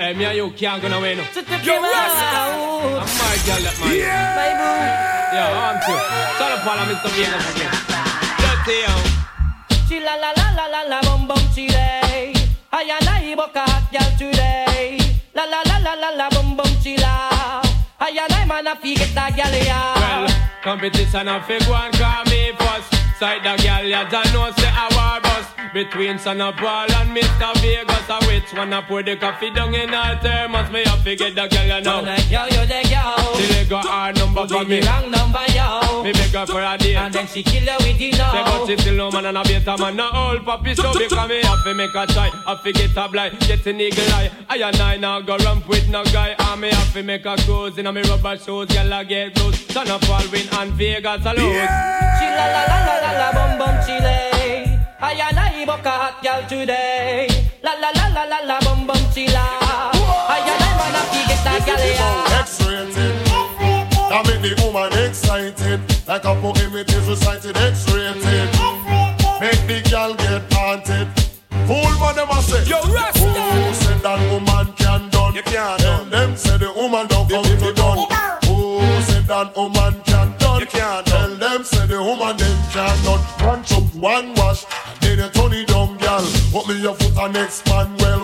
Eh, hey, me and you can't go nowhere no. Yo, Rasta. I'm ah, my girl, that man. Yeah. My boo. Yeah, I want to. Shut up, Paul, I'm Mr. Vegas again. Dirty, yo. Chila la la la la la bum bum chile. I and I book a hot girl today. La la la la la la bum bum chila. I and I man a fi get that girl Well, ya. competition of fig one call me first. Side the girl, ya don't know say a war bus between Son of Paul and Mr. Vegas. A which one a pour the coffee down in her thermos? Me have to get the girl you know. Yo, yo, yo, the girl. She got hard number for me. me wrong number, yo. Me make her for a date. And then she kill you with it Say but now. she still no man and a beta man No old puppy so because me have to make a try Have to get a blind, get an eagle eye I and I now go ramp with no guy And me have to make a cruise in a me rubber shoes Girl I get loose Son of Paul win and Vegas a lose Chila la la la la la bum bum chile. I and I book a hot girl today. La la la la la la bum bum chila. I and I a fi get girl ya. X-rated. That make the woman excited. Like a poem it is recited X-rated. Make the girl get haunted. Fool man them a say. Yo, Rasta. Who said that woman can done? You can't Tell done. them say the woman don't come to done. Who said that woman can done? You can't Tell them say the woman them can done. One chop, one wash, and then you turn it down, girl. Put me your foot and next man welcome. Chop,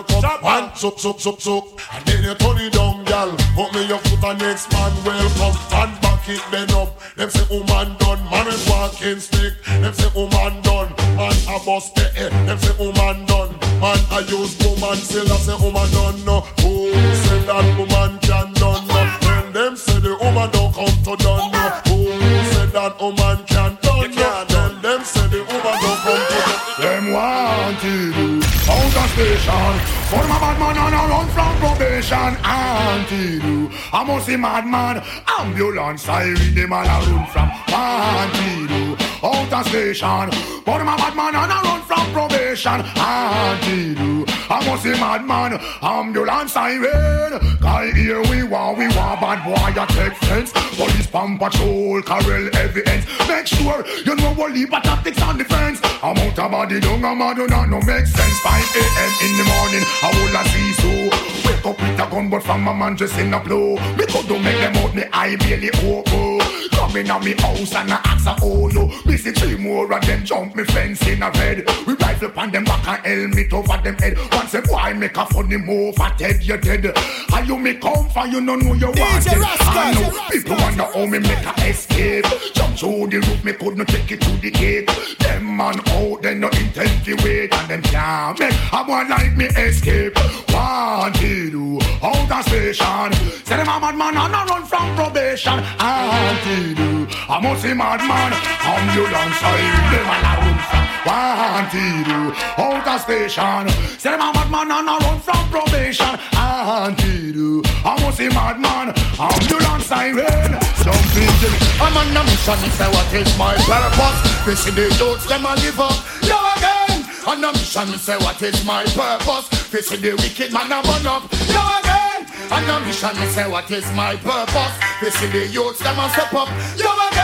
One chop, chop, chop, chop, and then you turn it down, girl. Put me your foot and next man welcome. And back it bend up. Them say oh, woman done, man is walking stick. Them say oh, woman done, man a bust head. Them say oh, woman done, man I use woman still. I say woman done no. Who said that woman can done no? When them say the woman don't come to done no. Who said that woman can done no? can't When them say the woman don't come to done. Them want you out of station For my bad man and I run from probation. Antido I must see madman Ambulance siren them all a run from Antido out of station For my bad man and I run from probation. Antido I must see madman. Ambulance siren. Cause here we want we want bad boy a take fence. Police pump patrol Carol evidence Make sure you know what leave a tactics on the fence. I'm out of body down I'm out do not no make sense. 5 a.m. in the morning I will a see so. Wake up with a gun but from my man just in a blow Me could do make them out me eye barely open. Come in on me house and I ask a oh yo Me three more of them jump me fence in a bed. We rifle upon them back and helmet over them head Once a boy make a funny move? I dead you dead. How you me come for you? No know you want it. I know people wonder how me make a escape. Jump through the roof me could not take it to the gate. Them man out they no intend to wait And them can't make a boy like me escape. Wanted to out of station. Say them a mad man and a run from probation. Wanted to I must see mad man. Ambulance siren them and a run from Wanted to out of station Say them a mad man and a run from probation Wanted to I must see mad man Ambulance siren Something to I'm on a mission Say what is my purpose This is the youths them a give up Yo again on a mission, say what is my purpose? This is the wicked man a burn up. Yo again. On a mission, say what is my purpose? This is the youths them a step up. Yo again.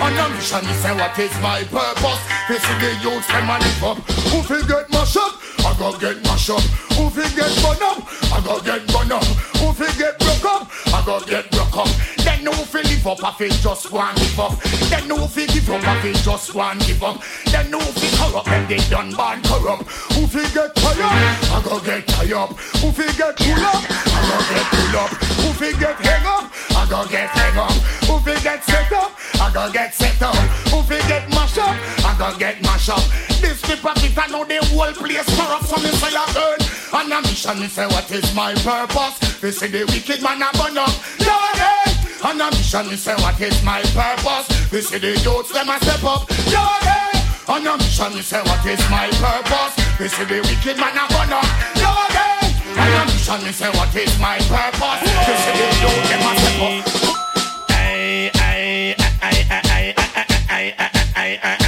On a mission, me say what is my purpose? This is the youths them a live up. Who fi get mash up? I go get mash up. Who fi get burn up? I go get burn up. Who fi get broke up? I go get broke up. Then who fi live up? I fi just and give up. Then who fi give up? I fi just and give up. Then who fi corrupt? Them they done bad corrupt. Who fi get tired? I go get tired. Up. Who fi get pull up? I go get pull up. Who fi get hang up? I go get hang up. Who fi get set up? I go get set up. Who fi get mash up? I go get mash up. This people think I know the whole place corrupt. So me say I heard. And a mission me say what is my purpose? They say the wicked man a burn up. Yo again. And a mission me say what is my purpose? They say the youths them a step up. Yo again. On a mission, me say what is my purpose? Me say the wicked man a gonna go again. On a mission, me say what is my purpose? Me say the youth them a step up. Ay, ay, ay, ay, ay, ay, ay, ay, ay, ay,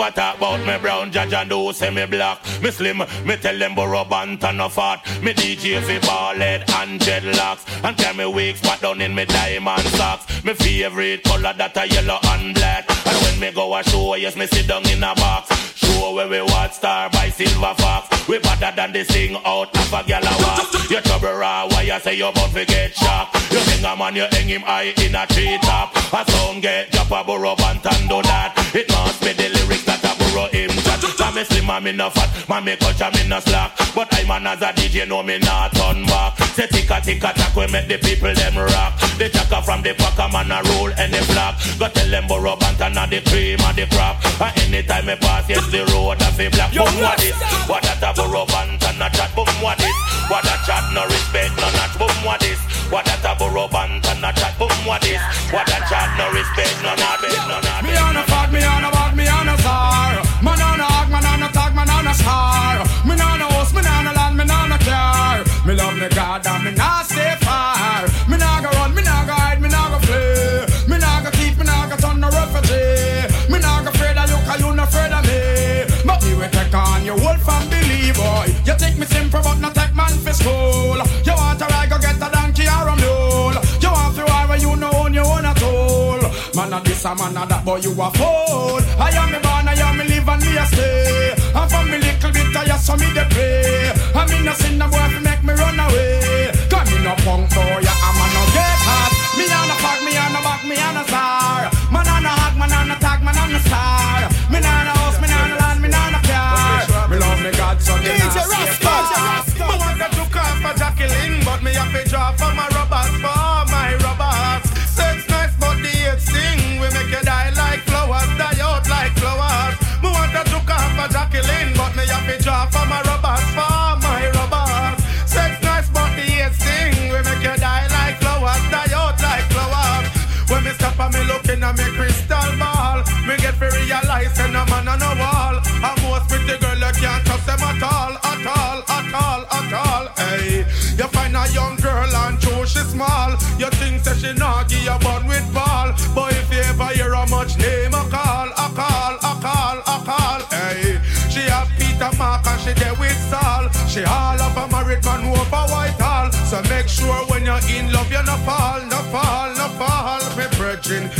Never talk about me brown judge and do say me black. Me slim, me tell them borrow band and no fat. Me DJ fi ball head and dreadlocks. And tell me wig spot down in me diamond socks. Me favorite color that a yellow and black. And when me go a show, yes, me sit down in a box. Show where we watch star by Silver Fox. We better than this thing out of a gal a walk. You trouble raw, why you say you about to get shocked? You hang a man, you hang him high in a tree top. A sound get drop a burrow and do that. It must be the me slim and me no fat, man me culture me no slack. But I man as a DJ know me not turn back. Say ticka ticka tack we make the people them rock. The chaka from the pack a man a roll any block. Go tell them Buju Banton a the cream of the crop. And anytime me pass yes the road a fi black. Boom what this? What that a Buju Banton a chat? Boom what this? What a chat no respect no not? Boom what this? What that a Buju Banton a chat? Boom what this? What a chat no respect no not? No not. Me on a fat, me on a bad, me on a star. Man on a on a star. Me on a house, me on a land, me on a car. Me love me God and me not stay far. Me not go run, me not go hide, me not go flee. Me not go keep, me not go turn no refugee. Me not go afraid of you, cause you not afraid of me. But me will take on your whole family, boy. You think me simple, but not take man for school. You want to ride, go get a donkey or a mule. You want to ride you know own your own at all. Man a this, a man a that, boy you a fool. I am me born, I am me live and me a stay. And from me little bit I just saw me the pray. I me no sin, no boy fi make me run away. Cause me no punk boy, yeah, I'm a no get hot. Me on a fuck, me on a back, me on a star. Man on a hug, man on a tag, man on a star. Me on a house, me on a land, me on a car. Me love me God, so me not stay Me want to took off for Jacqueline, but me have to draw for my and me looking at me crystal ball, me get to realize and a man on a wall. A most pretty girl you can't trust them at all, at all, at all, at all. Hey, you find a young girl and true she small. You think that she not give you bun with ball, but if you ever hear how much name a call, a call, a call, a call. Hey, she have Peter Mark and she there with Saul. She all of a married man over Whitehall. So make sure when you're in love you no fall, no fall, me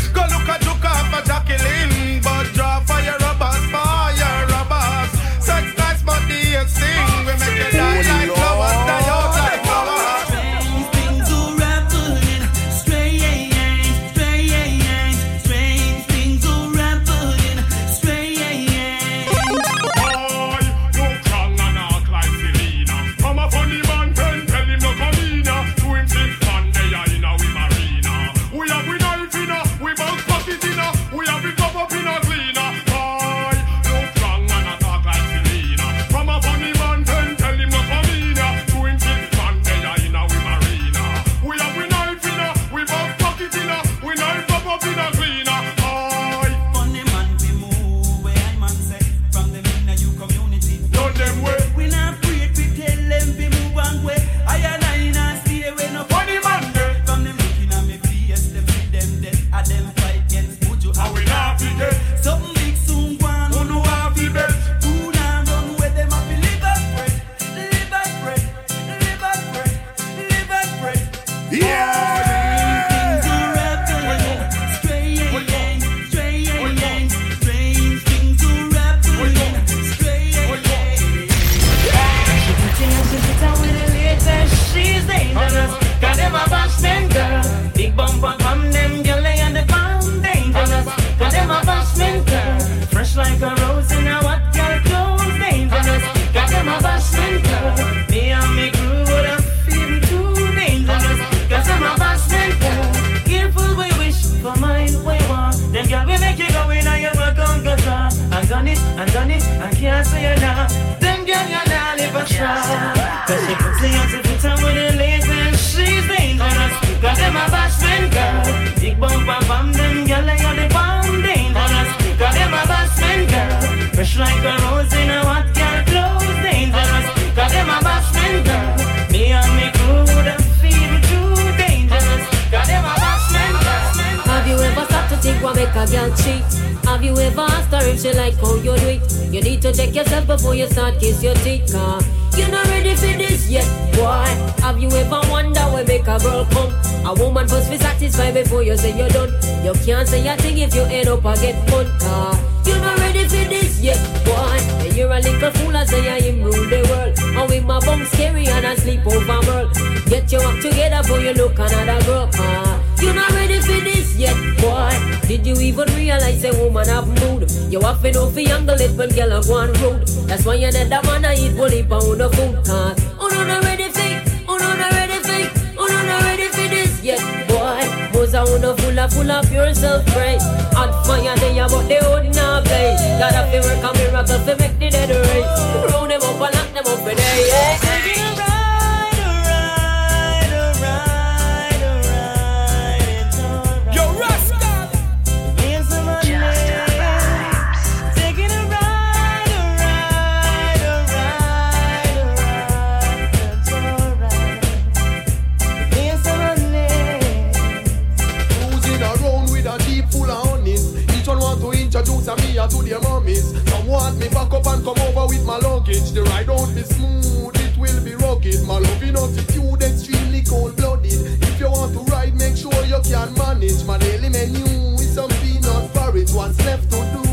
introduce me to their mummies. Some want me back up and come over with my luggage. The ride won't be smooth, it will be rugged. My loving attitude extremely cold blooded. If you want to ride, make sure you can manage. My daily menu is some peanut porridge. What's left to do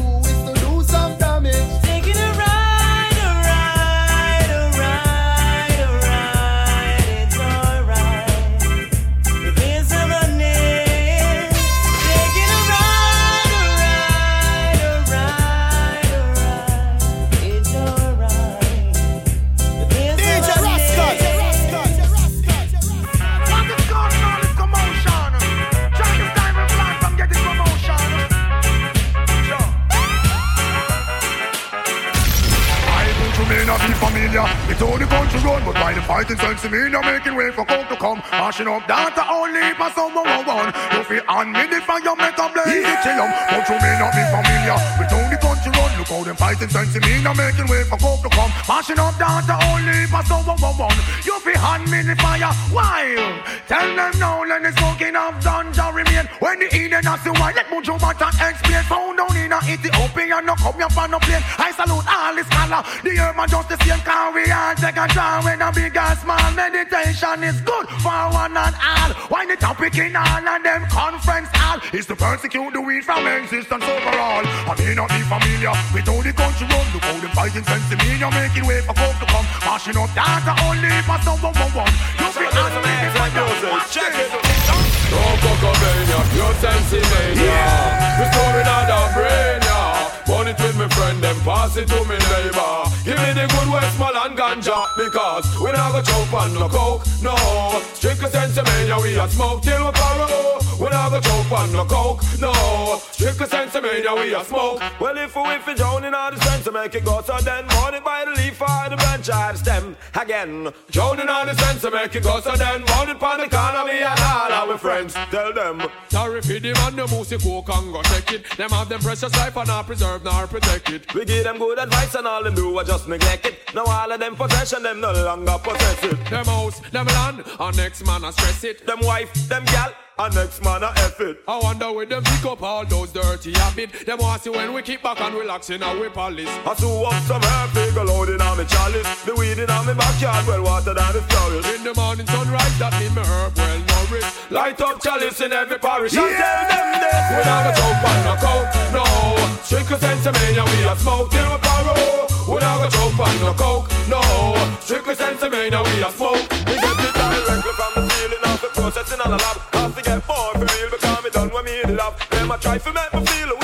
country run, but by the fighting sense of me, you're making way for coke to come. Mashing up data only for someone who one. You feel on me the fire, make a blaze the chillum. But you may not be familiar. It's only country run. Look them fighting sense me, you're making way for coke to come. Mashing up down data only for someone who one. You feel on me the fire, while tell them now, let the smoking of ganja remain. When the Eden has the white, let Mutabaruka explain. Found down in a Ethiopia, no come up on no plane. I salute all the scholar. The earth man just the same car we all take a draw when a big and small meditation is good for one and all. Why the topic in all of them conference hall is to persecute the weed from existence overall. I may not be familiar with all the country run. Look how them fighting sense to me. You're making way for folk to come. Mashing up data only for someone one for one. You be Check it. No Cocomania, pure Sensimania. Restoring all the brain, yeah. Burn it with my friend, then pass it to me neighbor. Give me the good Westmoreland ganja because we not go choke on no coke, no. Strictly Sensimania, we a smoke till we paro. We not go choke on no coke, no. Strictly Sensimania, we a smoke. Well, if we if it down in all the sense to make it go, so then it by the leaf or the branch or stem again. Down in all the sense to make it go, so then it on the corner, me and all our friends. Tell them. Sorry for the man, the coke and go check it. Them have them precious life and not preserve protect it. We give them good advice and all them do, I just neglect it. Now all of them possession, them no longer possess it. Them house, them land, and next man a stress it. Them wife, them gal, and next man a F it. I wonder where them pick up all those dirty habits. Them want see when we keep back and relax in our police. I sew up some hair, figure loading on me chalice. The weed in on me backyard, well watered than the flowers. In the morning sunrise, that mean me herb well nourished. Light up chalice in every parish. I tell them this. We not go choke on no coke, no. Strictly sensimania, we a smoke till we borrow. We not go choke on no coke, no. Strictly sensimania, we a smoke. We get it directly from the ceiling of the processing on the lab. Have to get more for real because me done what me love. Them a try to make me feel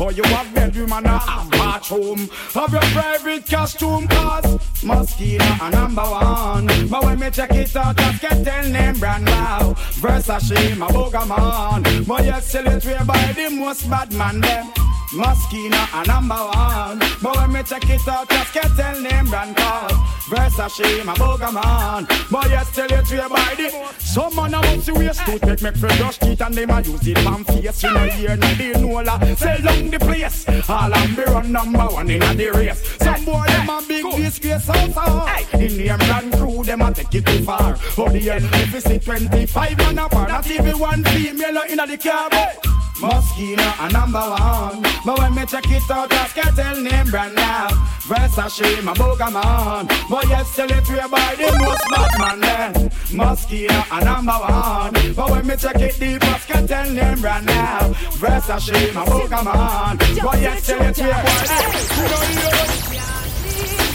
groom. Or you have bedroom and a have bathroom. Have your private costume cause mosquito a number one. But when me check it out, just get tell name brand wow. Versace, my booger man. But you sell it way by the most bad man them. Moschino a number one But when me check it out, just get tell name brand call Versace, my booger man. But yes, tell you to your body Some man a bust the waist to take make for brush teeth And them a use it man face. You know here, no they know la. Sell down the place. All of me run number one in a the race. Some boy them a big disgrace also In the brand crew, them a take it too far. Oh the hell, if you see 25 man apart Not even one female in the car Moschino a number one. But when me check it out, just can't tell name brand now. Versace, my booger man But yes, to by the most bad man then. Moschino a number one. But when me check it deep, just can't tell name brand now. Versace, my booger man But yes, tell it to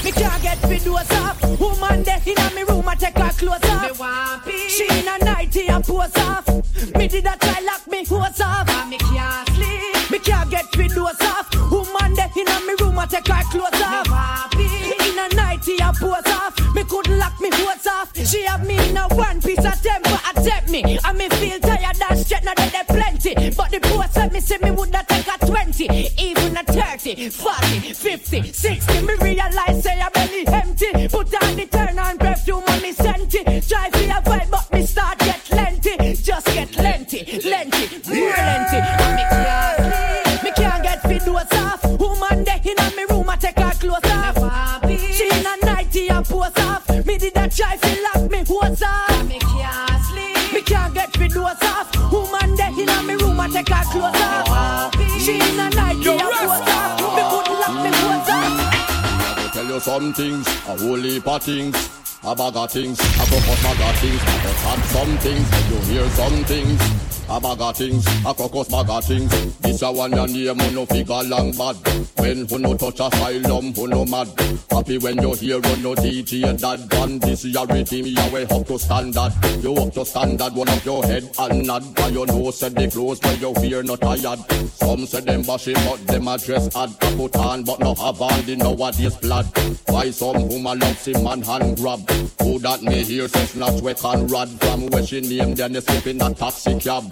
Me can't get videos off. Woman there in me room, I take her clothes off. She in a nightie and pose off. Me did a try lock me hose off. Me can't sleep. Me can't get videos off. Woman there in me room, I take her clothes off. In a nightie and pose off. Me couldn't lock me hose off. She have me in a one piece of temper, attack me. And me feel tired and straight, now that there plenty. But the post let me say me would not take a 20, even a 30, 40, 50, 60. Me realize say I belly empty. Put on the turn on Try for a vibe, but me start get lengthy. Just get lengthy, lengthy, more lengthy. And me can't sleep. Me can't get videos off. Woman there in me room, I take her clothes off. She in a nightie and pose off. Me did a try for lock me hose off. Me can't sleep. Me can't get videos off. Woman there in me room, I take her clothes off. She in a nightie and pose off. Me couldn't lock me hose off. I tell you some things, a whole heap of things, a bag of things, a crocus bag of things, I just had some things, and you hear some things, a bag of things, a crocus bag of things. This a one your name, who no figure long bad. When who no touch asylum, who no mad. Happy when you hear on no DJ dad gun. This is your rhythm, you way up to standard. You up to standard, one up your head and nod. By your nose, said the clothes when you fear not tired. Some say them bashing, but them a dress ad. A put on, but no have on the nowadays blood. Why some woman loves him and hand grab. Who that me hear says snatch with Conrad from where she name then they slip in that taxi cab.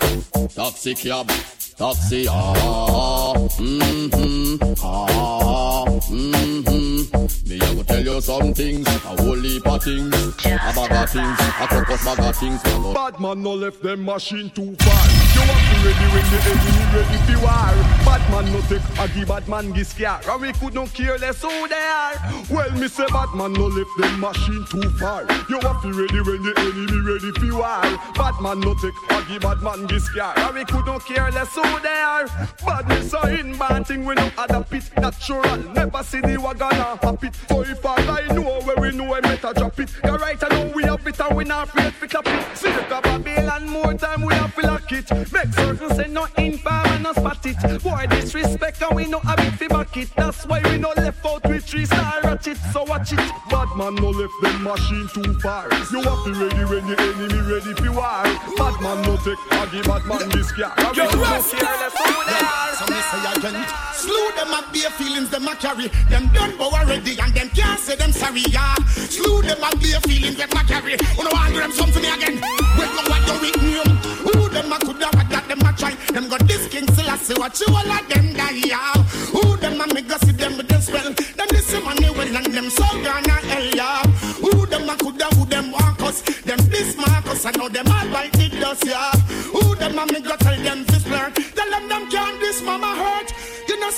Taxi cab. Taxi, ah, mm-hmm, ah, mm-hmm. Me I go tell you some things, a whole heap of things, a bag of things, a crocus bag of things. me Bad man no left them machine too far. You have to ready when the enemy ready for war. Bad man no take a give bad man give scare. And we could not care less who they are. Well, me say bad man no left them machine too far. You have to ready when the enemy ready for war. Bad man no take a give bad man give scare. And we could not care less who they are. Badness are in bad thing we no adapt it natural. Never see the wagon or hop it. So if I lie know where we know I better drop it. Cause right I know we have it and we not afraid to clap it. See the Babylon more time we have to lock it. Make certain say no infam and no spot it. Boy disrespect and we no have it fi back it. That's why we no left out with three star ratchet. So watch it. Bad man no left them machine too far. You have to ready when the enemy ready fi war. Bad man no take a give bad man this car. Yo, no Rasta. care less who they are. Say agent. Slew them up bare feelings them a carry. Them done but already and them can't say them sorry. Yeah. Slew them up bare feelings them a carry. Wanna want them something me again? Wait no what you with me. Um? Who them a coulda what that them a try? Them got this king still I say what you all of them die. Yeah. Who them a me go see them with them spell? Them this money well and them so gonna hell. Yeah. Who them a coulda who them want us? Them this Marcus I know them all bite the dust. Yeah. Who them a me go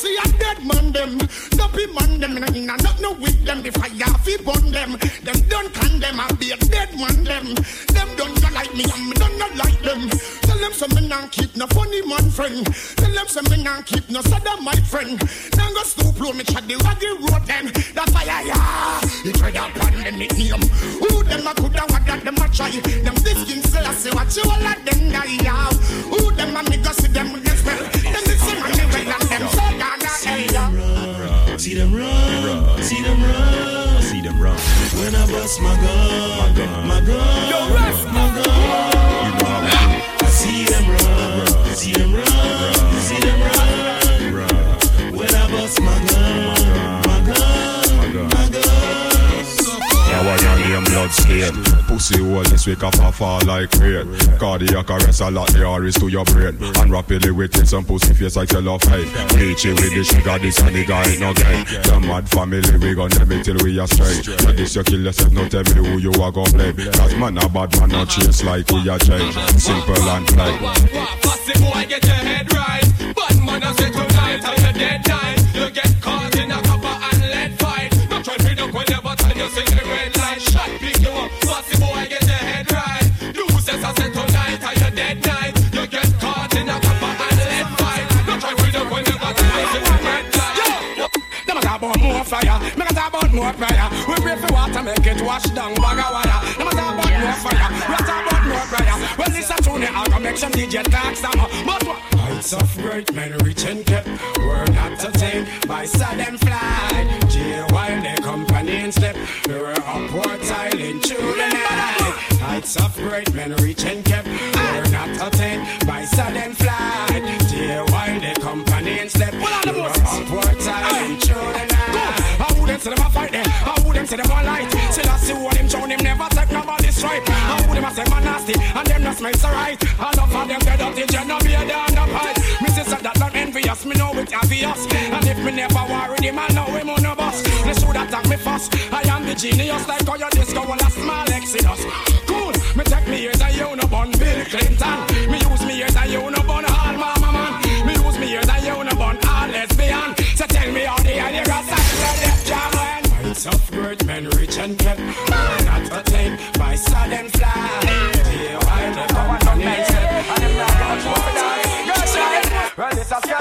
see a dead man them, no be man them, no inna not no with them. The fire fi burn them, them don't condemn. I be a dead man them, them don't go like me me don't not like them. Tell them some me nah keep no funny man friend. Tell them some me nah keep no sada my friend. Now go stoop low me chat the raggy road them. Ah, the fire yeah, you try to pan them nickname. Who them a coulda what that them a try? Them this king still I say what you all of them die yeah. Who See them run, See them run. See them run. When I bust my gun, My gun. my gun, Yo, my gun. Blood stain Pussy hole this week off a fall like rain. Cardiac arrest a lot the iris to your brain. And rapidly with it some pussy face like cellophane Bleach it with the sugar this and the guy no gain The mad family we gon' it till we are straight. But this you kill yourself no tell me who you are gon' blame. Cause man a bad man no chase like we are change Simple and plain. Fussy boy, get your head right. Bad man, I say tonight, on your dead night. You get caught in a copper and lead fight. No try duck when never tell you sing the red light. Shot you. Fussy boy, get your head right. Losers, I say tonight, on your dead night. You get caught in a copper and lead fight. No try to duck when never tell you sing the red light. Them talk about more fire, me a talk about more prayer. We pray for water, make it wash down bag of wire. Them talk about more fire, we about more prayer. Well, this a tune, I can make some DJ talk some. But? Heights of great men reach and kept. We're not to take by sudden. J while they company and step. We were Heights of great men reach and kept. We're not take by sudden flight. J while they company and step. We were upward tiling through the night. I wouldn't say them a fight them. I wouldn't say them a light. Still I see what him show him never take nobody's stripe. I would him a say man nasty and them not smells so right. Enough of them dead up the gen no be a envious. Me know it obvious. And if me never worry him, I know him on no bus. They should attack me first. I am the genius like how your disco on a small exodus. Cool. Me take me as and you bun Bill Clinton. Me use me as and you bun all mama man. Me use me ears and you no bun all lesbian. So tell me how the you got that jam when Heights of great men rich and kept Not attained by sudden fly oh.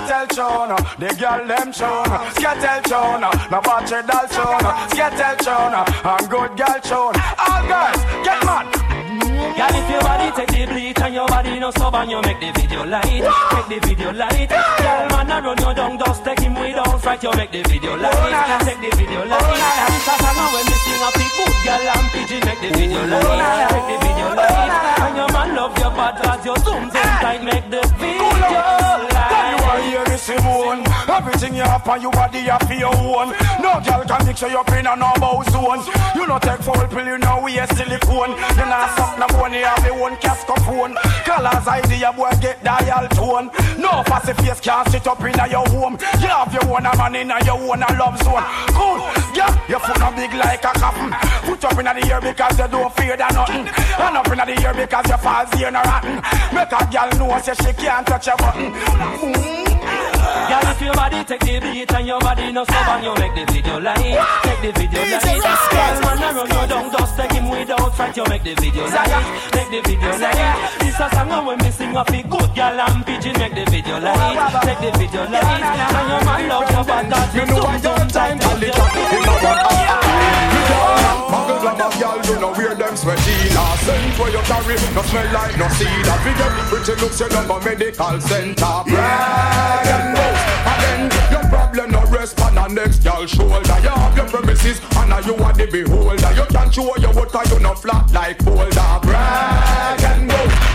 This a Skettel the girl them tune, Skettel tune, no battery doll tune, Skettel tune, and good girl tune. All girls, get mad. Girl, if your body take the bleach and your body no stubborn, you make the video light. Make the video light. Girl, man, I run you down, just take him without fright. You make the video oh, light. Take the video oh, light. This a song when me sing a big good girl and pigeon. Make the video oh, light. Make the video light. And your man love your bad cause your zoom zoom tight. Make the video Girl, are light. here, this one. Everything you have on your body, you for your own. No girl can mix you up in a normal zone. You no take foul pill, you know we a silicone. You not suck no money, you have your own cascophone. Colors idea, boy, get dial tone. No fussy face can't sit up in a your home. You have your own a man in a your own a love zone. Cool, yeah, your foot no big like a coffin. Put up in the ear because you don't fear that nothing. And up in the ear because you fall here no rotten. Make a girl know say she can't touch your button. Girl, if your body take the beat and your body no stubborn, you make the video light. Take the video light. Girl, man, I run you down, just take him without fright. You make the video light. Make the video light. This a song when me sing a big good girl and pigeon. Make the video light. Take the video light. And your man love your bad cause You know I don't time to lick up in a one Grab a girl, you know where them sweaty Now send for your carry, no smell like no seed I figure the pretty looks your number medical center. Brag and boast. Again, your problem no rest on the next girl shoulder. You have your premises and now you are the beholder. You can't show your water, you no flat like boulder. Brag and boast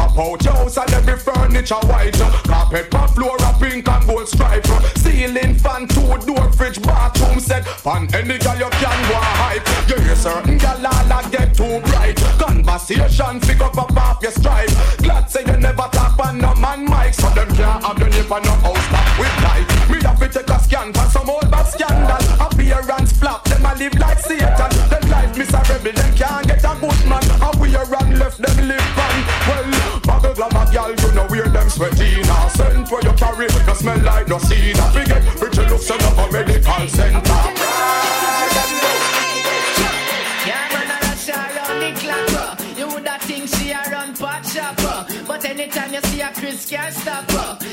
map out your house and every furniture white. Carpet, pop floor, a pink and gold stripe. Ceiling fan, two door, fridge, bathroom set. Pan any girl you can go hype You hear certain girl all get too bright. Conversation, pick up up off your stripe. Glad say you never talk on no man mic. So them can't have your nip on no house back with light Me have to take a scan for some old bad scandal. Appearance flop, them a live like Satan. Them life miserable, them can't get a good man. And we a run left them live on. Well, muggle a gal, you know where them sweaty Now scent where you carry, no smell like no seed I forget, pretty looks enough a medical center anytime you see a Chris can't stop. uh.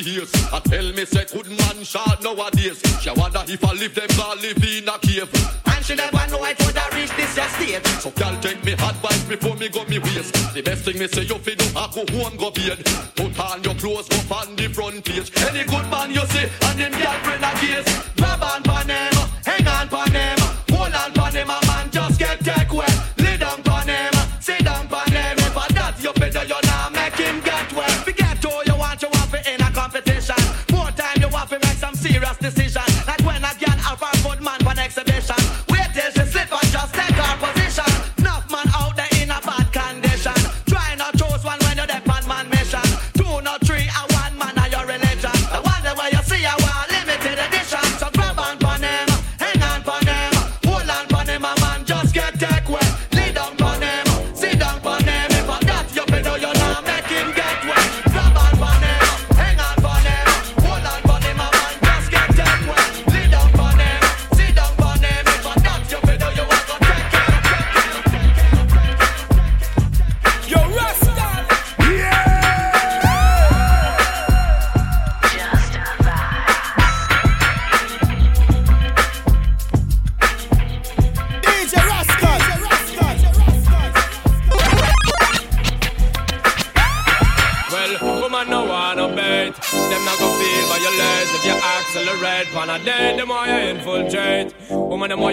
Whisper in me ears I tell me say good man short nowadays. She wonder if I live them or live in a cave. And she never know it would have reached this your state. So girl take me advice before me go me waist The best thing me say you fi do I go home go bed. Put on your clothes go on the front page. Any good man you see and him girlfriend a case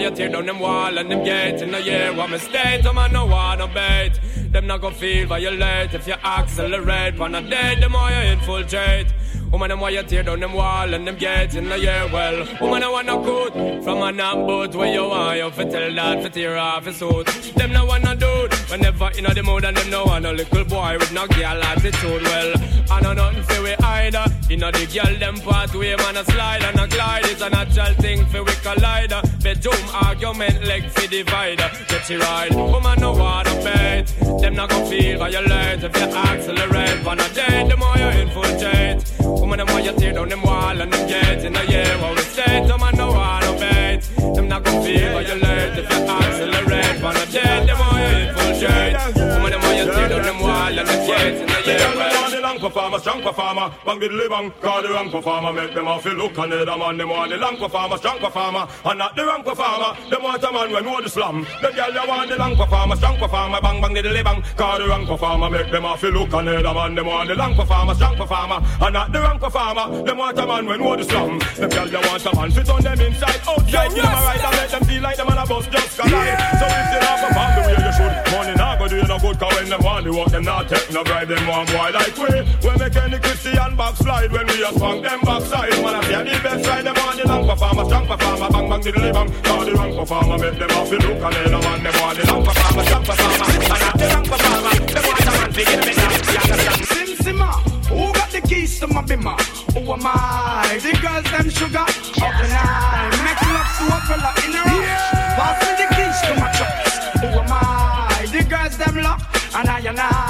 you tear down them wall and them gate in the year. What mistake? Woman no wanna bait. Them not gonna feel violate if you accelerate. Pan a dead, the more you infiltrate. Woman, them why you tear down them wall and them gates in the year. Well, woman, I wanna good from a knock boat where you are. You fit tell that for tear off his suit. Them no wanna dude whenever in the mood and them no want a little boy with no girl attitude. Well, I know nothing for we either. You know the girl them pathway man a slide and a glide. It's a natural thing for we collider. Bedroom argument leg for divider. Get she ride. Woman no wanna bait. Them not gonna feel violate if you accelerate. On a day, the more you infiltrate. Woman, the more you tear down them wall and them gates in the year. What we say, them man no wanna bait. Them not gonna feel violate if you accelerate. On a day, the more you infiltrate. Woman, them why you down them wall and them the year. Long performer, strong performer, bang the bang, call the wrong performer, make them off look and the man, them want the long performer, strong performer, and not the wrong performer. Them want a man when know the slum. The girl they want the long performer, strong performer, bang bang the bang, call the wrong performer, make them off look and the man, them want the long performer, strong performer, and not the wrong performer. Them want a man when know the slum. The girl they want a man fit on them inside, outside, them a right and make them feel like them on a bus just collide. So if you not perform the way you should, money not go do you no good, cause when them want the work, them not take no bribe, them want boy like we. We make any Christian backslide when we a spunk them backside. Man, I see the best side, them want the long performer, strong performer, bang bang diddly bang. Call the wrong performer, make them off the look and then the man, them want the long performer, strong performer, and not the wrong performer. Them want a man to get me down? Sim Simma, who got the keys to my bimmer? Who am I? The girls them sugar, up and I make love to a fella in a rush. Pass me the keys to my trucks. Who am I? The girls them lock, and I and I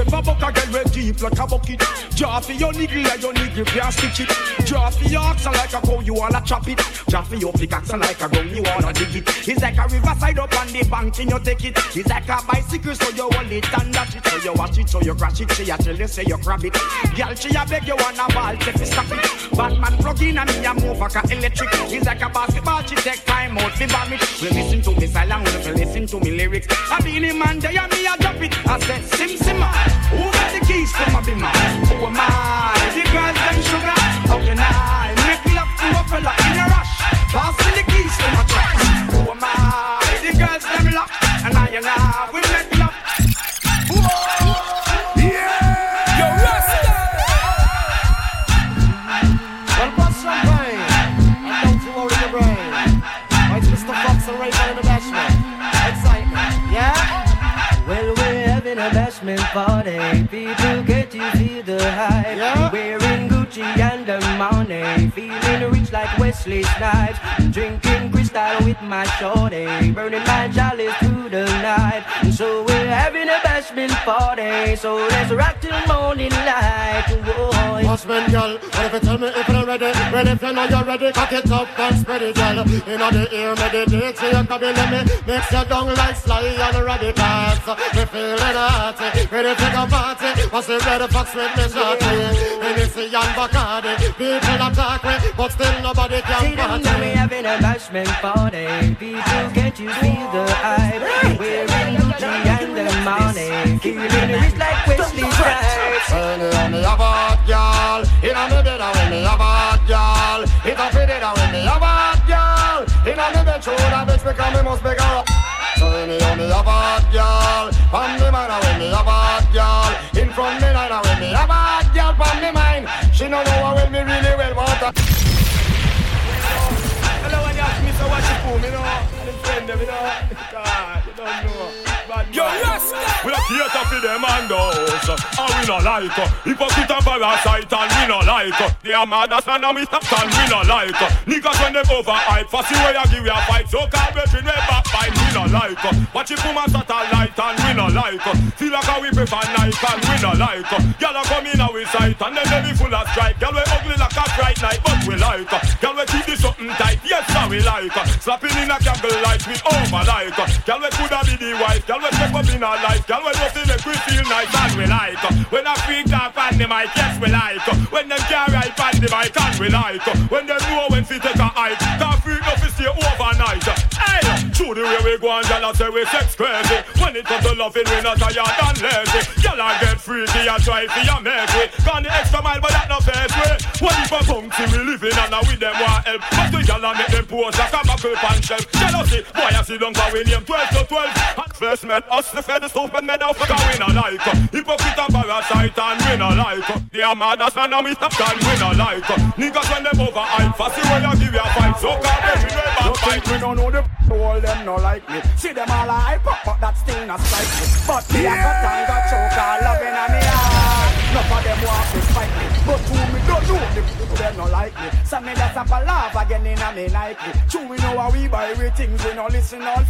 ever buck a girl with deep like a bucket? For your niggle and your niggle can't stitch it. For your oxen like a cow, you wanna chop it. Draw for your pickaxe like a gun, you wanna dig it. It's like a riverside up on the bank and you take it. It's like a bicycle, so you hold it and dash it. So you watch it, so you crash it. She a tell you, say you grab it. Girl, she a beg you wanna ball, take it, stop it. Batman plug in and me a move like a electric. It's like a basketball, she take time out, the vomit. We listen to me silent, we listen to me lyrics. I be the man, there and me a drop it. I said, Sim Simma, who got the keys to my be? Who am I? The girls and sugar. How can I make love to a fella in a rush? Passing the keys to my truck. Who am I? The girls them locked. And I and I We make restless nights. Drinking crystal with my shorty, burning my chalice through the night. And so we're having a bashment party, so let's rock till morning light. Whoa. Bashment girl, what if you tell me if you're ready? Well, if you know you're ready, cock it up and spread it, girl. Know the ear, meditate, so you can be let me mix your down like sly and radicals. Me feeling hot, ready to go party. What's the red fox with me shorty? And Bacardi, people attack me, but still nobody can See them now we party. having a bashment party. People, can't you feel the hype? Wearing Gucci and the money, feeling rich like Wesley Snipes. When you me a bad girl, inna me bed a when me a bad girl. It a fit it a when me a bad girl. Inna me bed show that bitch because me must be girl. So when you me a bad girl, from me mind a when me a bad girl. In front me night a when me a bad girl, from me mind. She no know when me really well want her. Hello, when you ask me so what you know? And friend them, you know? God, you don't know. Yo. Rasta. We a cater for them and those, and we no like uh, hypocrite and parasite and we no like uh, they are mad as and we stop and we no like uh, niggas when them overhype, fussy way I give you a fight, so call between we backbite we no like watch it from a satellite and we no like feel like how we prefer Nike and we no like a come in our sight and them belly full of stripe, gyal we ugly like a bright night but we like gyal we keep this something tight, yes sir we like slapping in a candle light we over like gyal we coulda be the wife, gyal we step up in our life, gyal we nothing make we feel nice and we like. When a freak talk on the mic, yes we like. When them ride on the mic and we like. When them know when fi take a hike, can't freak stay overnight. Hey, through the way we go and gyal a say we sex crazy. When it comes to loving, we not tired and lazy. Gyal a get freaky and try fi a make it. Gone the extra mile, but that no fair way. What if a bounty we living and now with them want help? But the gyal a make them pose like a buckle pan shelf. Jealousy, boy I see long for we name 12 to 12. And first met us the fed the stupid men out for we no like. Hypocrite and parasite and we no like. They are mad as and we stop and we no like. Niggas when them over hype, fussy when you give you a fight. So come every way back You think we don't know the all them no like me. See them all a hype up but that still not strike me. But me a got and choke all loving on me heart. Enough of them want to fight me. But who me don't know the people them no like me. So me have a laugh again in a me Nike. True we know how we buy we things we no listen all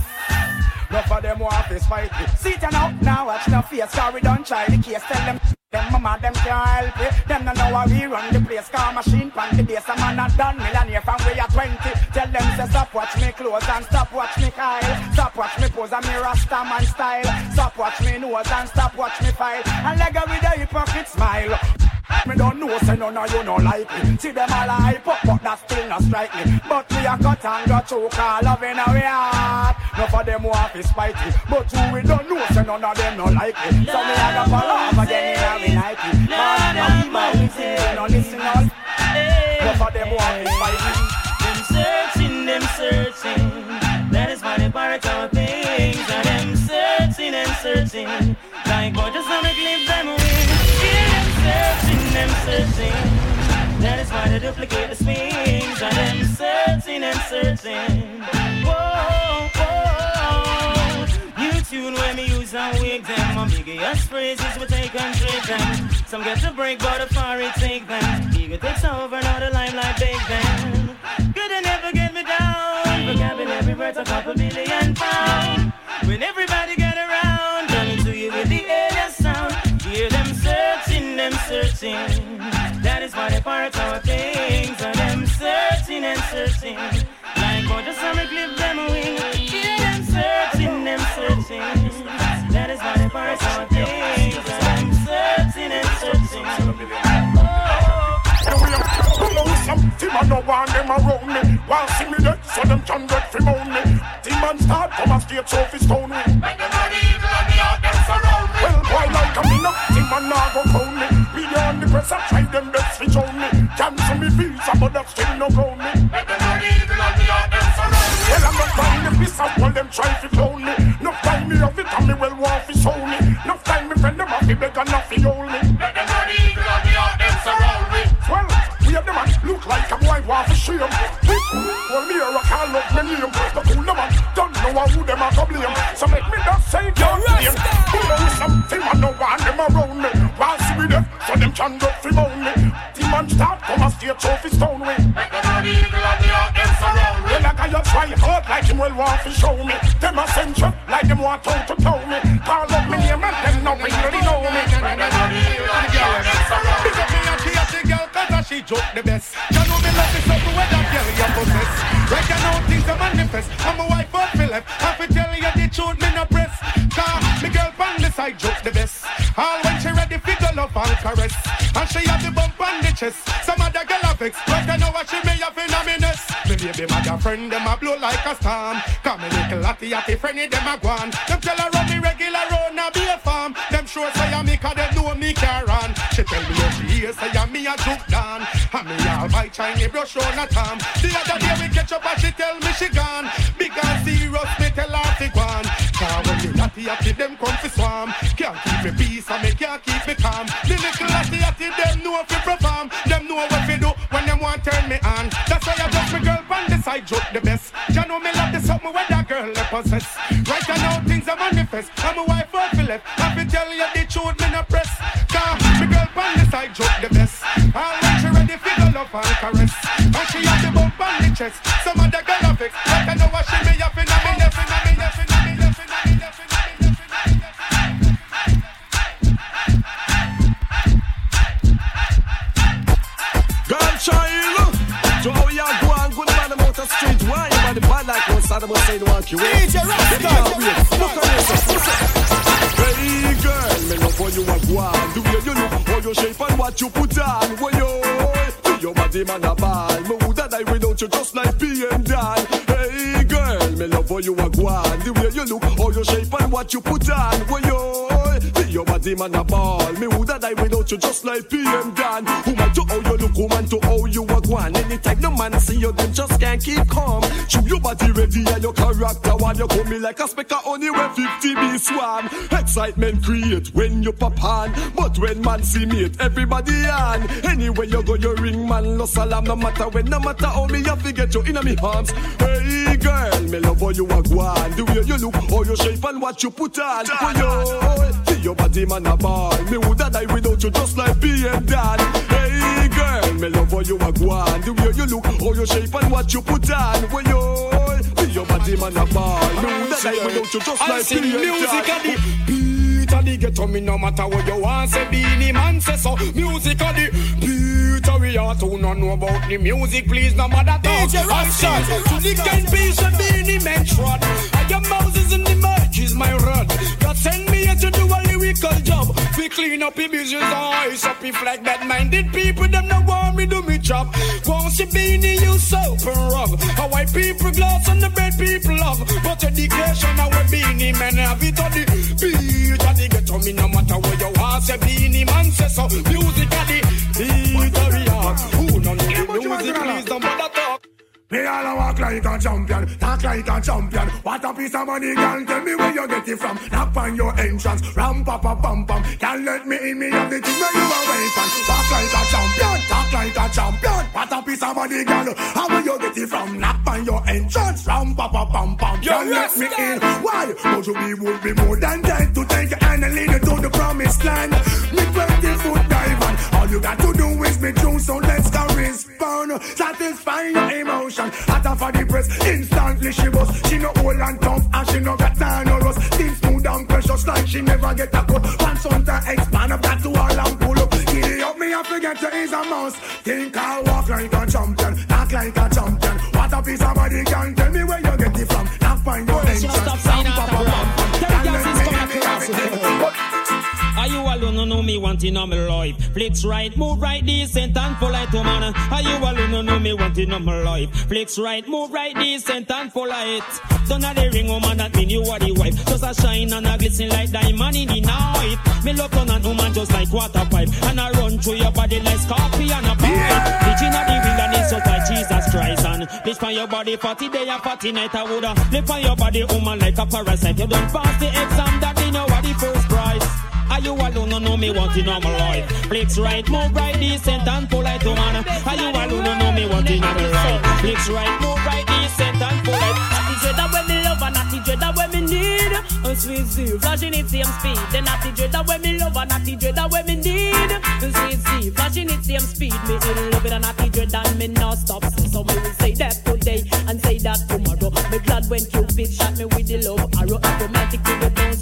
Enough of them want to fight Sit down now, now watch no face we don't try the case Tell them them mama, them can't help it. Them no know how we run the place. Car machine pan the base. A man a done millionaire from we are 20. Tell them say stop watch me clothes and stop watch me Kyle. Stop watch me pose and me rasta man style. Stop watch me nose and stop watch me file. And leg with a hypocrite smile. Me don't know, say none of you no like me. See them all hype up, but that still not strike me. But we a cut and got choke all loving our heart. Enough of them want to spite me. But who we don't know, say none of them no like me. So me a go fall off again in Nike. Man, and we buy we things, we no listen. Enough of them want to spite me. Searching. That is why they duplicate the swings. And them searching and searching. Whoa, whoa. New tune when me use and wig them. My biggest phrases we take and trade them. Some get to break, but a far it take them. Ego takes over, now the limelight big them. Good and never get me down. Vocabulary worth a couple billion pound. When everybody get around, coming to you with the alien sound. Hear them searching, them searching. That is why they part our things. And them searching and searching. Like what just some clip them wing. Hear them searching, them searching. That is why they part our things. And them searching and searching. And we are come on with some team and no one them around me. Want see me dead, so them can get from on me. And start come and straight so fi stone me. Make them money evil the heart them surround me. Well, boy like a me now, team and now go crown me. The press a try them best fi show me. Cancel me visa, but that still no ground me. Make them money evil and the heart them surround. Well, I'm not buying the piece of all them try fi clone me. No time me of it and me well want show me. No time me friend them have fi beg and don't know who them a go blame. So make me just say your name. Who know something man no want them around me. Want see me there, so them can go fi moan me. The man start come a straight so fi stone me. Make them money evil and the heart like him well want to show me. Them a send you like them want to to tell me. Call up me name and them no really know me. Big up me and she a she girl cause she joke the best. You know me love this up where that girl you possess. Right now things are manifest. I'm a wife of Philip. I fi tell you the truth me no press. Cause me girl from the side joke the best. All when she ready fi go love and caress. And she have the bump on the chest. Some other girl have vex. Right now what she may have in a minute. Me baby mother friend them a blow like a storm. Come me little atty atty friendly them a gone. Them tell her run me regular round a be a farm. Them sure say I me cause they know me care And me all my Chinese brush on a tom. The other day we catch up and she tell me she gone. And serious me tell her to go on. Cause when the atty atty them come fi swarm. Can't keep me peace and me can't keep me calm. The little atty atty them know fi perform. Them know what fi do when them want turn me on. That's why I just me girl on the side joke the best. You know me love the something where that girl they possess. Right now things are manifest. I'm a wife of Philip. I fi tell you the truth me no press. Love and caress. And she have the bump on the chest. Some other girl have it. Right now what she me up in a left in a in a in a like. Hey girl, me love how you a go on. The you look, how you shape and what you put on. When you, your body man a ball. Me woulda die without you just like PM Dan. Hey girl, me love how you a go on. The way you look, how you shape and what you put on. When you, your body man a ball. Me woulda die without you just like PM Dan. Woman to how you look, woman to how you a go on. Anytime no man see you, them just can't keep calm. Show your body ready and your character while you come me like a speck of honey when 50 be swarm. Excitement create when you pop on, but when man see me, everybody on. Anywhere you go, you ring man, no salam, no matter when, no matter how me have to get you in me arms. Hey girl, me love how you a go on. The way you look, how you shape and what you put on. For you, see your body man a ball. Me woulda die without you just like PM Dan. Hey girl, me love how you a go on. The way you look, how you shape and what you put on. For you, see your body man a ball. Me woulda die without you just I like sing PM music Dan. at the beat of the ghetto me no matter what you want say Beenie Man say so music of the beat of we are to not know about the music please no matter talk DJ Rasta. Action to the kind piece of Beenie Man trot I am Moses in the merch is my rod. God send me here to do a lyrical job. We clean up the business eyes up if like that minded people them no want me do me job. Won't see Beenie you soap and rub? How white people gloss on the bed people love. But education our Beenie Man have it on the beat. Of the ghetto me no matter where you are say Beenie Man say so. Music of the beat of the who don't know the music please bother talk Me all a walk like a champion, talk like a champion. What a piece of money, girl. Tell me where you get it from. Knock on your entrance, ram pa pa pam pam. Can't let me in, me have the thing where you are waiting. Walk like a champion, talk like a champion. What a piece of money, girl. How will you get it from? Knock on your entrance, ram pa pa pam pam. Can't let me in. Why? You be would be more than dead to take and lead you to the promised land. Me 20 foot dive and all you got to do is be true. So let's go respond. Satisfy your emotion. Hotter for the press, instantly she was. She no old and tough and she no got time no rust. Still smooth and precious like she never get a cut. Pants on to expand up that to all and pull up. Giddy up me, I forget to is a mouse. Think I walk like a champion, talk like a champion. What a piece of body can tell me where you get it from. Not find your entrance. stop saying that, pa, pa, pam, pam. Tell let girls me it's in, gonna Are you alone, no know me wanting on my life? Flex right, move right, decent and polite, oh man. Are you alone, no know me wanting on my life? Flex right, move right, decent and polite. Don't have the ring, oh, woman, that mean you are the wife. Just a shine and a glisten like diamond in the night. Me love on an woman just like water pipe. And I run through your body like scorpion and a pipe. Bitching at the wilderness just like Jesus Christ. And bitch on your body 40 day and 40 night. I woulda live on your body, woman, like a parasite. You don't pass the exam, that you know what the first prize. Are you alone? No, no, me want in normal life. Flicks right, move right, decent and polite, oh, woman. Are you alone? No, no, me want in normal life. Flicks right, move right, decent and polite. Not the dread when me love and not the dread when me need. And sweet Z, flashing it same speed. Then not the dread when me love and not the dread when me need. And sweet Z, flashing it same speed. Me in love it and not dread and me not stop. Some will say that today and say that tomorrow. Me glad when Cupid shot me with the love arrow. Romantic to the bone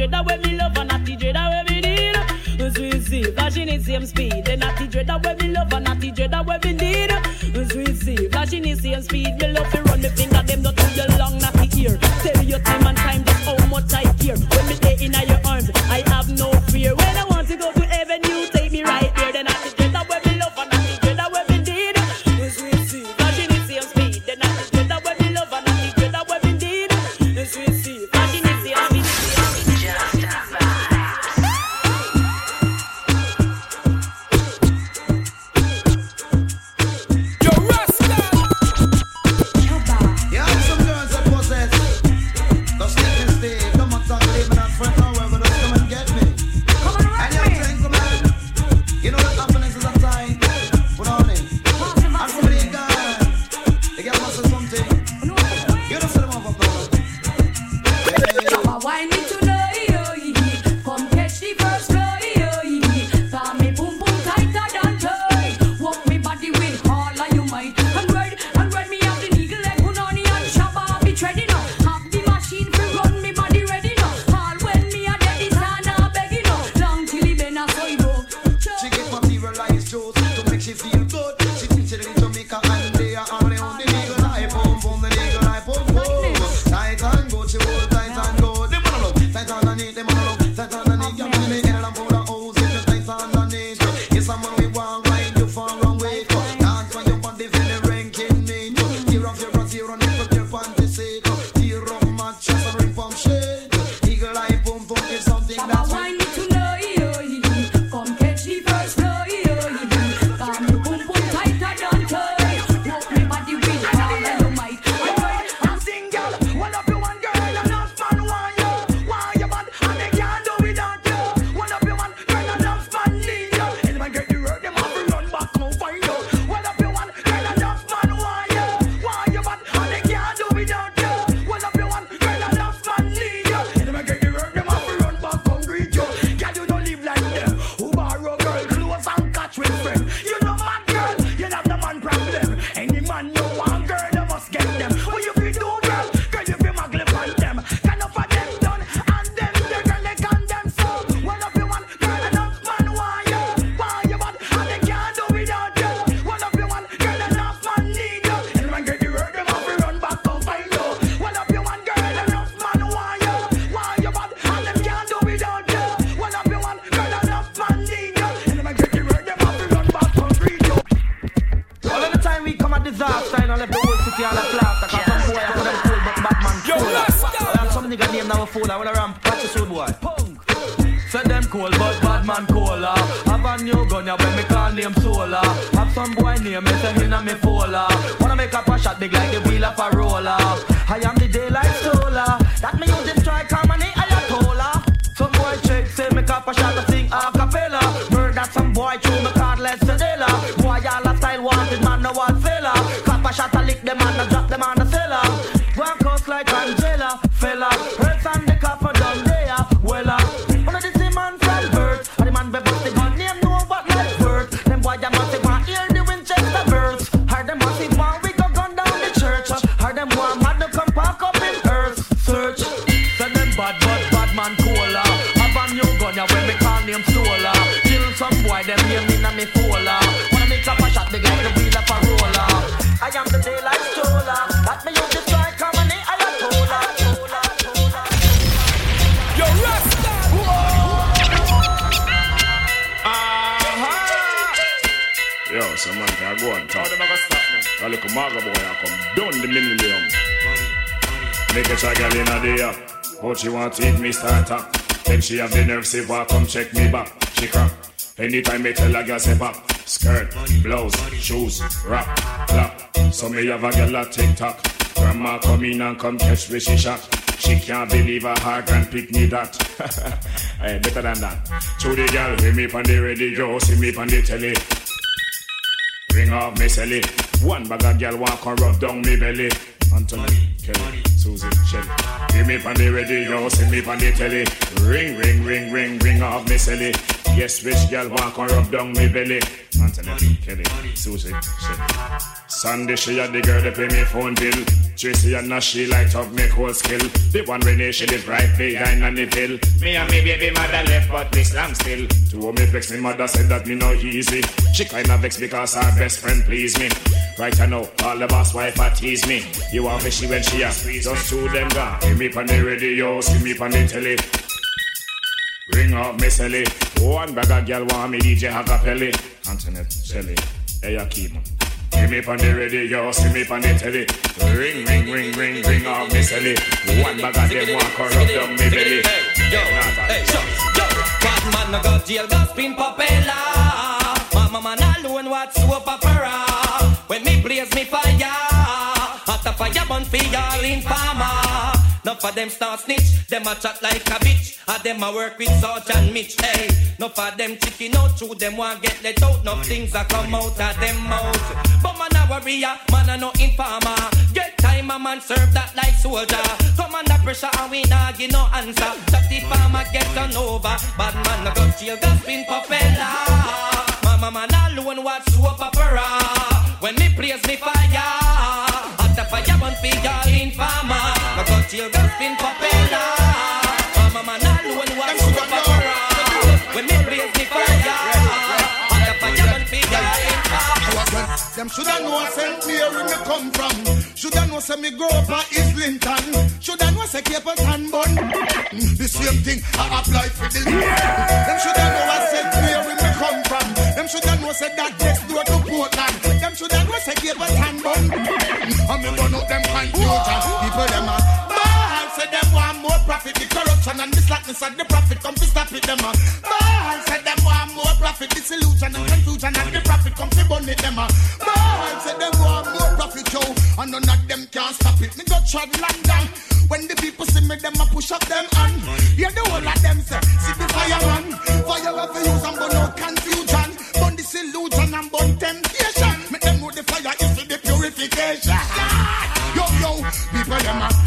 dreader where me love and natty dreader where me need. Zwizzy, same speed. The natty dreader where me love and natty dreader where me need. Zwizzy, same speed. Me love to run me finger them don't touch a girl in a day, but she want to eat me starter. Then she have the nerve say, "Why come check me back?" She crap. Anytime me tell a girl say pop, skirt, blouse, shoes, rap, clap. So me have a girl a TikTok. Grandma come in and come catch me she shot. She can't believe her heart can pick me that. hey, eh, better than that. To the girl, hear me pon the radio, see me pon the telly. Ring off me silly. One bag of girl walk and rub down me belly. Anthony, Kelly. Susan Shelly. Give me on the radio, send me on the telly. Ring, ring, ring, ring, ring off me silly. Yes, which girl walk and rub down me belly. Anthony, Kelly, Susie, Sandy. Sunday she had the girl that pay me phone bill. Tracy and Nash, she light up me cold skill. The one Renee, she live right behind on the hill. Me and me baby mother left, but me slam still. Two of me vex, me mother said that me no easy. She kinda vex because her best friend please me. Right I know, all the boss wife a tease me. You want me, she when she a squeeze us two them gone. See me on the radio, see me on the telly. Ring up Miss Ellie. One bag of girl want me DJ Hakapelli. Antoinette Shelley. Hey Akima. See me on the radio, see me on the telly. Ring, ring, ring, ring, ring up Miss Ellie. One bag of them want corrupt down me belly. Yo, hey, yo, yo. Bad man no go jail, go spin propeller. Mama man alone watch soap opera. When me blaze me fire, hot a fire burn for y'all in farmer. Enough of them start snitch, them a chat like a bitch. A them a work with Sarge and Mitch. Hey, enough of them chicken out through them want get let out. No things a come out of them mouth. But man a warrior, ah. man a no informer. Get time a man serve that like soldier. Come under pressure and we nah give no answer. That the farmer get turned over. Bad man a go jail, go spin propeller. Mama man alone watch soap opera. When me praise me fire, hot fire burn y'all alone watch soap opera. When me praise me fire, hot a fire burn for y'all in farmer. Them shoulda know St. Mary me come from. Shoulda know say me grow up at Islington. Shoulda know say Cape Town bun. Mm, The same thing I apply for the. Them shoulda know St. Mary me come from. Them shoulda know say that next door to Portland. Them shoulda know say Capleton bun. Mm, And me burn out them confusion. People them a and the profit come to stop it. Them a ball say them want more profit. Disillusion and confusion and the profit come to burn it. Them a ball say them want more profit. Yo, and none of them can stop it. Me go trod London. When the people see me, them a push up them hand. Hear the whole of them say, see the fireman. Fire have to use and burn out confusion. Burn disillusion and burn temptation. Make them know the fire is for the purification. Yo, yo, people them a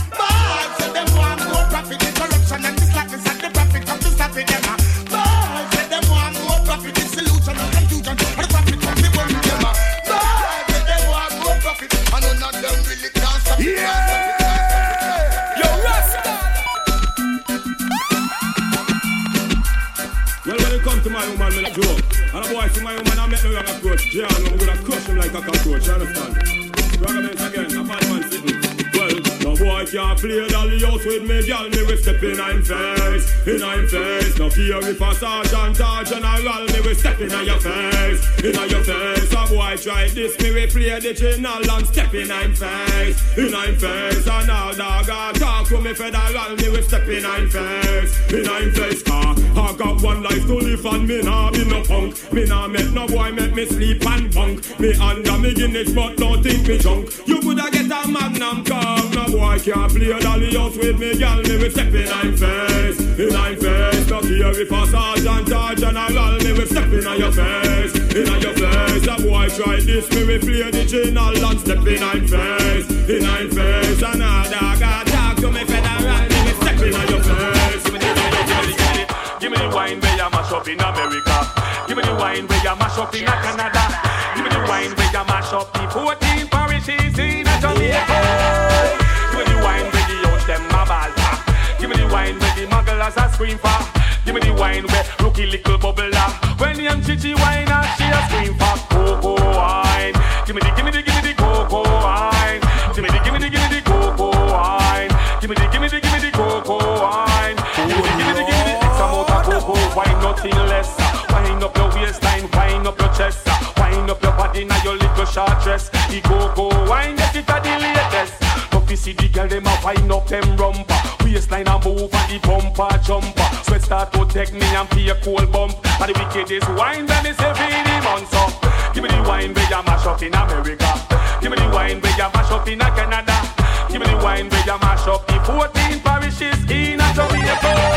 cockroach. You understand? Can't play dolly house with me, girl. Me we step in I'm face, in I'm face. No fear if a sergeant or general, me we step in your face, in your face. A boy try this, me we play the channel and step in I'm face, in I'm face. And all dog a talk to me federal, me we step in I'm face, in I'm face. Car, I got one life to live and me nah be no punk. Me nah make no boy make me sleep and bunk. Me under me Guinness, but don't think me junk. You coulda get a magnum car, boy can't play dolly house with me, girl. Me we step in I'm face, in I'm face. No care if a sergeant or general, me we step in your face, in your face. A boy try this, me we play the channel and step in I'm face, in I'm face. And a dog a talk to me federal, me we step in your face. Give me the, wine where you mash up in America. Give me the wine you mash up in Canada. Give me the wine you mash up the 14 parishes in Jamaica. Wine where the mugglers a scream for. Give me the wine where rookie little bubbler. When young chichi wine and she a scream for cocoa wine. Give me the, give me the, give me the cocoa wine. Give me the, give me the, give me the cocoa wine. Give me the, give me the, give me the cocoa wine. Give me the, give me the, give me the X amount of cocoa wine, nothing less. Wine up your waistline, wine up your chest. Wine up your body now your little short dress. The cocoa wine, get it at the latest. Love to see the girl them a wine up them rumper. Waistline a move and the bumper jumper. Sweat start to take me and feel cold bump. And the wickedest wine that is every month up. Give me the wine where you mash up in America. Give me the wine where you mash up in Canada. Give me the wine where you mash up the 14 parishes in Jamaica.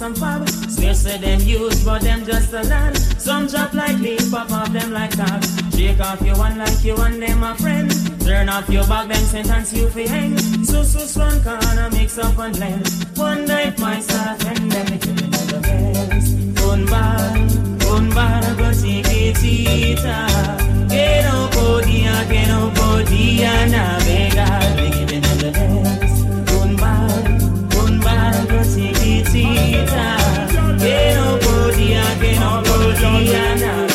Some fab. Swear say them use, but them just a land. Some drop like leaf, pop off them like tag. Shake off your one like you and them a friend. Turn off your back, them sentence you fi hang. So so strong, corner mix up and blend. One night myself and them it the best. Un bar, un bar, chiquitita. Que no podía, que no podía navegar. Me giving them the best. Podía, que no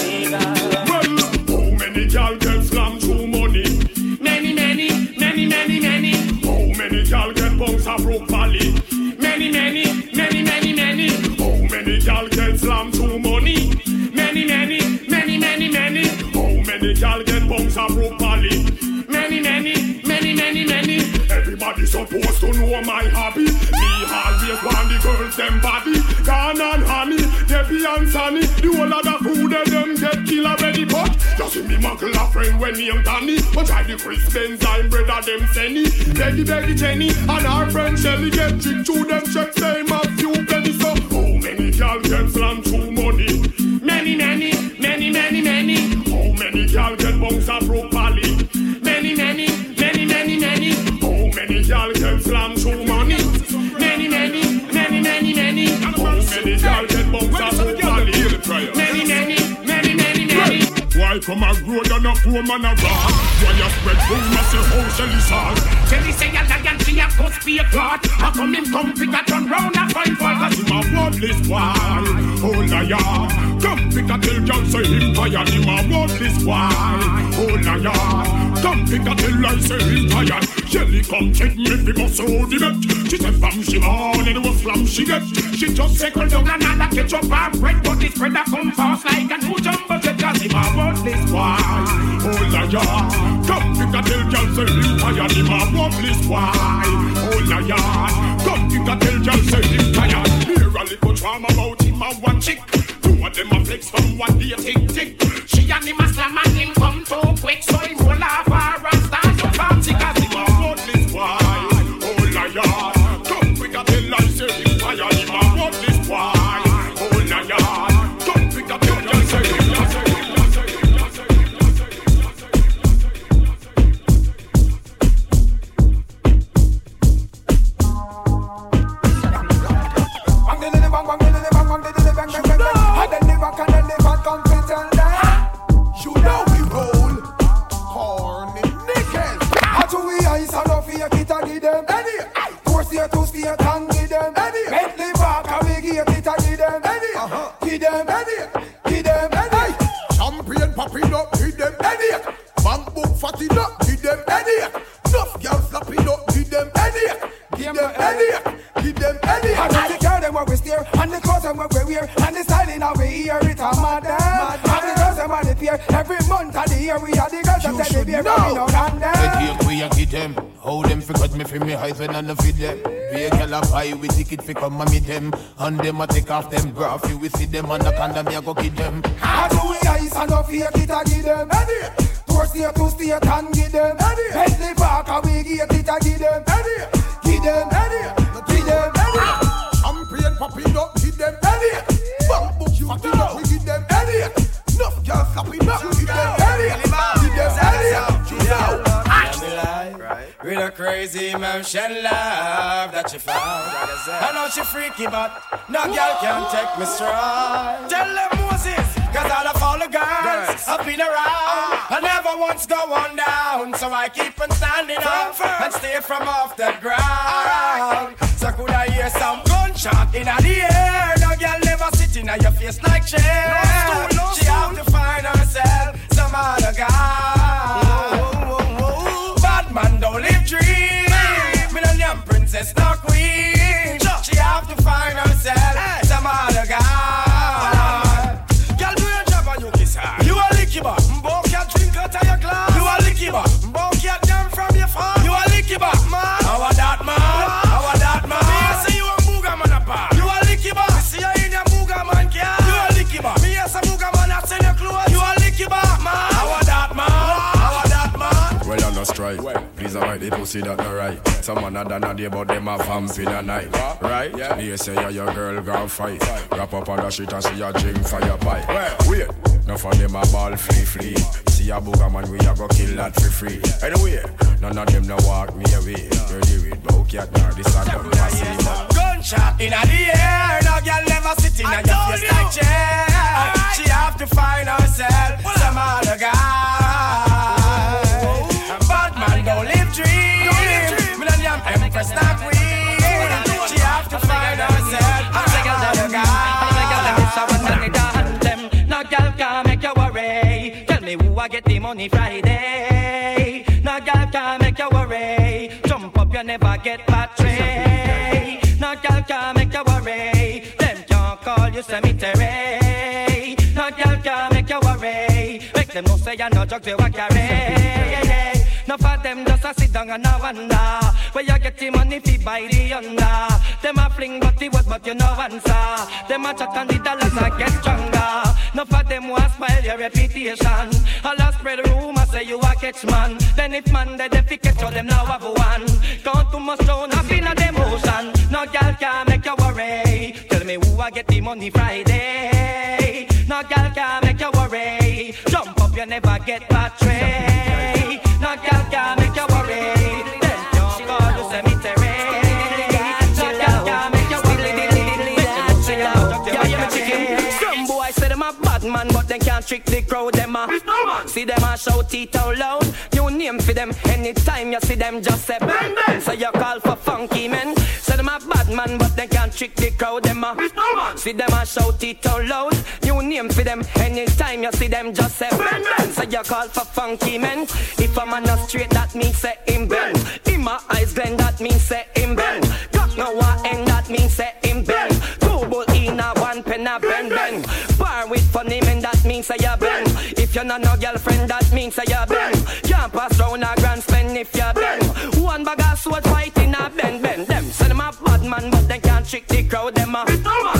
Everybody supposed to know my hobby. Me always want the girls them body. Gone and honey, Debbie and Sunny. The whole of the food and them get kill already. But just see me muggle a friend when me and Danny. But try the Chris Benz and brother them Senny. Beggy Beggy Jenny and our friend Shelly get tricked to them check them a few pennies. So how many gal get slammed through money? Many, many, many. Many? Many, many, many, many. Why come a road and a poor man a rock? Why you spread rumors say how Shelly salt? Shelly say a lion, she a cuss be a clot. How come him come pick a turn round a find for? Cause him a worthless boy. Oh liar, come pick a tell girl say him tired. Him a worthless boy. Oh liar, come pick a tell I say him tired. Shelly come check me fi bust out the net. She said fam she born and it was slam she get. She just circle down another ketchup and bread, but this bread a come fast like a two jumbo jet. Cause him a worthless boy. Oh liar, come pick a tell girl say him tired. Him a worthless boy. Oh liar, come pick a tell girl say him tired. A little drama about him a one chick. Two of them a flex from one day tick tick. She and him a slam and him come too quick, so him roll off her and start to party. For me eyes when I no feed them. Be a girl a buy with ticket fi come and meet them. And them a take off them bra fi we see them and the condom me a go kid them. How do we ice and no fake it a give them? Any. Four steer, two steer, and give them. Any. Bentley back and we give it a give them. Any. Give them. Any. Give them. Crazy motion love that she found. I know she freaky, but no girl can take me strong. Tell them Moses, cause all of all the girls have been around. I never once go on down, so I keep on standing up and stay from off the ground. So could I hear some gunshot in the air? No girl never sit in your face like chair. she have to find herself some other guy. Please avoid the pussy that not right. Someone other not there, but them a vamp in a night. Right? Yeah. You say you're your girl, girl fight. Wrap up on the shit and see your drink fire pipe. Wait. Enough of them a ball flee flee. See a booger man, we a go kill that for free. Anyway, none of them no walk me away. Dirty with bow cat, now this a dumb passive. Gunshot in the air, no girl never sit in a your face like chair. She have to find herself some other guy. Money Friday. No girl can make you worry. Jump up, you never get battery. No girl can make you worry. Them can't call you cemetery. No girl can make you worry. Make them know say you're no drugs you a carry. No for them just a sit down and a wonder. Where you get the money fi buy the under Them a fling but the word but you no answer. Them a chat and the dollars a get stronger. No for them want spoil your reputation. All a spread rumor say you a catch man. Then if man they fi catch you them now have one. Count too much down up in a them ocean No girl can make you worry. Tell me who I get the money Friday trick the crowd them a See them a shout it out loud. New name for them anytime you see them just say bang bang. So you call for funky men. Say them a bad man but they can't trick the crowd them a See them a shout it out loud. New name for them anytime you see them just say bang bang. So you call for funky men. If a man not straight that means say him bend In my eyes glen that means say him bend Got no one end that means say him bend Two bull in a one pen a bend bend Bar with funny men If no girlfriend that means say you bend Can't pass round a grand spend if you bend One bag of sword fighting a bend bend Them say them a bad man but they can't trick the crowd them a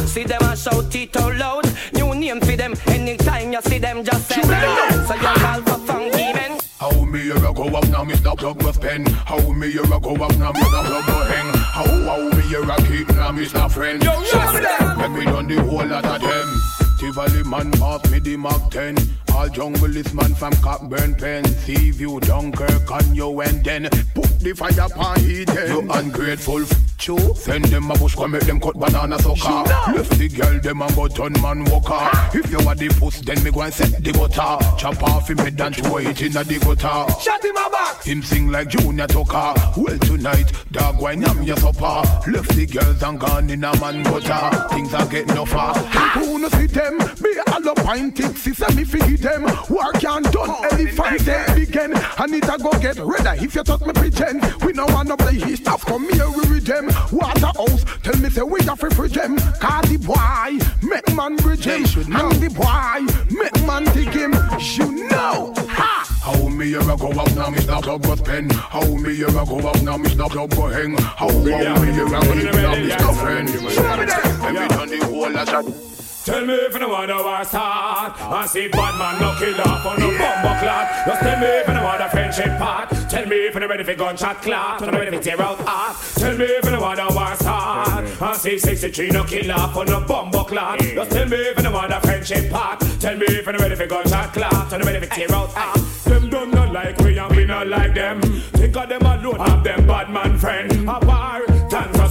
See them a shout it out loud New name for them anytime you see them just say bend So you call for funky men How me here a go up now, Mr. Plug with pen. How me here a go up now, Mr. Plug with hang. How how me here a keep now, Mr. Friend. Yo, yo, Let me done the whole lot of them. Tivoli man pass me the Mark 10 All jungle, junglist man from Cockburn Pen See view Dunkirk on you and then Put the fire pan heat You ungrateful f- Chew Send them a bush come make them cut banana sucker Left the girl them a go turn man walker If you are the puss then me go and set the butter Chop off him head and throw it in a the gutter Shut him a back. him sing like Junior Tucker. Well tonight, dog wine yam your supper. Left the girls and gone in a man gutter. Things are getting no far. Who no see them? Me all up pint tick, sister me figgy them. Work can't done, elephant say begin. I need to go get ready. If you talk me pretend, we no wanna play his stuff. Come here we with them. Waterhouse, tell me say we got free free them. Cause the boy make man bridge him, and the boy make man take him. You know, ha. How me a go up now, Mr. Club was pen. How me a go up now, Mr. Club go hang. How how me a go live now, Mr. Friend. Show me that. Let me done the whole lot of. Tell me if you know what I start And see bad man no kill off on no bumbo clot Just tell me if you know what a friendship part. Tell me if you're ready for gunshot clot When I'm ready for tear out heart. Tell me if you know what I start And see 63 no kill off on no bumbo clot Just tell me if you know what a friendship part. Tell me if you're ready for gunshot clot When I'm ready for tear out heart. Them don't not like we and we not like them. Think of them alone have them bad man friend. Apart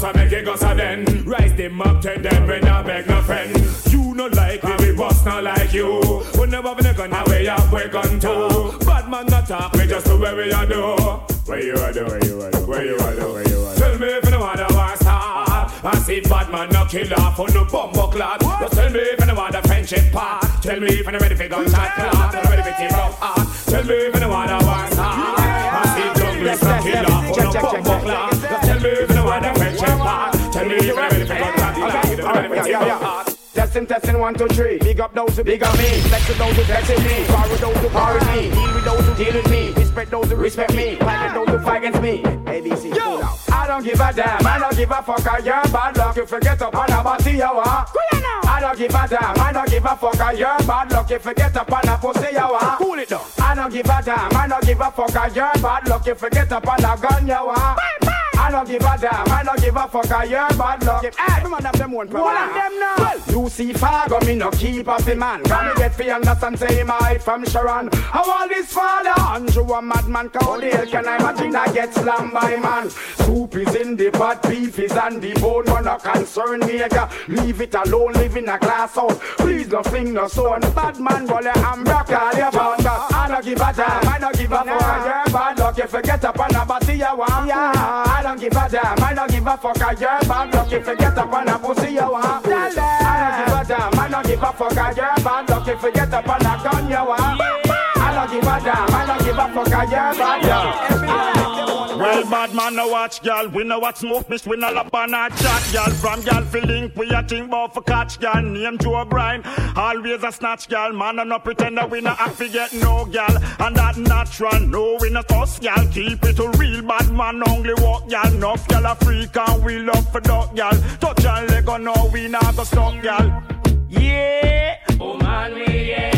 I make it go so then Rise them up turn them when I beg no friend. You no like me, we boss not like you. We never have a gun, now we have we gun too. Bad man not talk, we just do what we a do. Where you a do, where you a do, where you a do, where you a do. Tell me if you know what I want start. I see bad man no kill off on no bumbo clot Just tell me if you know what the friendship part. Tell me if you know ready for gunshot clot I'm ready for tear up heart Tell me if you know what I want start. I see junglist no kill off on no bumbo clot Testing, testing, one, two, three. Big up those who big up me. Flex with those who flex with me. Power with those who power with me. Deal with those who deal with me. Respect those who respect me. Fight with those who fight against me. ABC. Yo, I don't give a damn. I don't give a fuck. I you're bad luck if you get up on a body you want. I don't give a damn. I don't give a fuck. I you're bad luck if you get up on a pussy you want. Cool it down. I don't give a damn, I don't give a fuck. I you're bad luck if you get up on a gun, you want. I don't give a damn, I don't give a fuck. I you're bad luck. Every man have them one problem. One of them now. Well, you see Fargo, me no keep up the man. Can me get fi understand say him I from Sharon. How all this father Andrew a madman. How the hell can I imagine I get slammed by man? Soup is in the pot, beef is on the bone. No no concern me. Leave it alone, live in a glass house. Please no fling no son. Bad man, roll your hand back all your bound. I don't give a damn, I don't give a fuck. You're bad luck if you get up on a body you want. Yeah, I don't give a damn, I don't give a fuck. You're bad luck if you get up on a pussy you want. I don't give a damn, I don't give a fuck. You're bad luck if you get up on a gun you want. I don't give a damn, I don't give a fuck. You're bad luck. Well, bad man, no watch, gal. We know what smoke, miss, we no lap on a chat, gal. From gal, feeling, we a think about for catch, gal. Name Joe O'Brien, always a snatch, gal. Man, and no pretend that we no have to get no, gal. And that natural, no, we no toss, gal. Keep it a real bad man, only walk, gal. Enough, gal, a freak, and we love for dog, gal. Touch and leg, oh, no, we not go stop, gal. Yeah. Oh man, we enjoy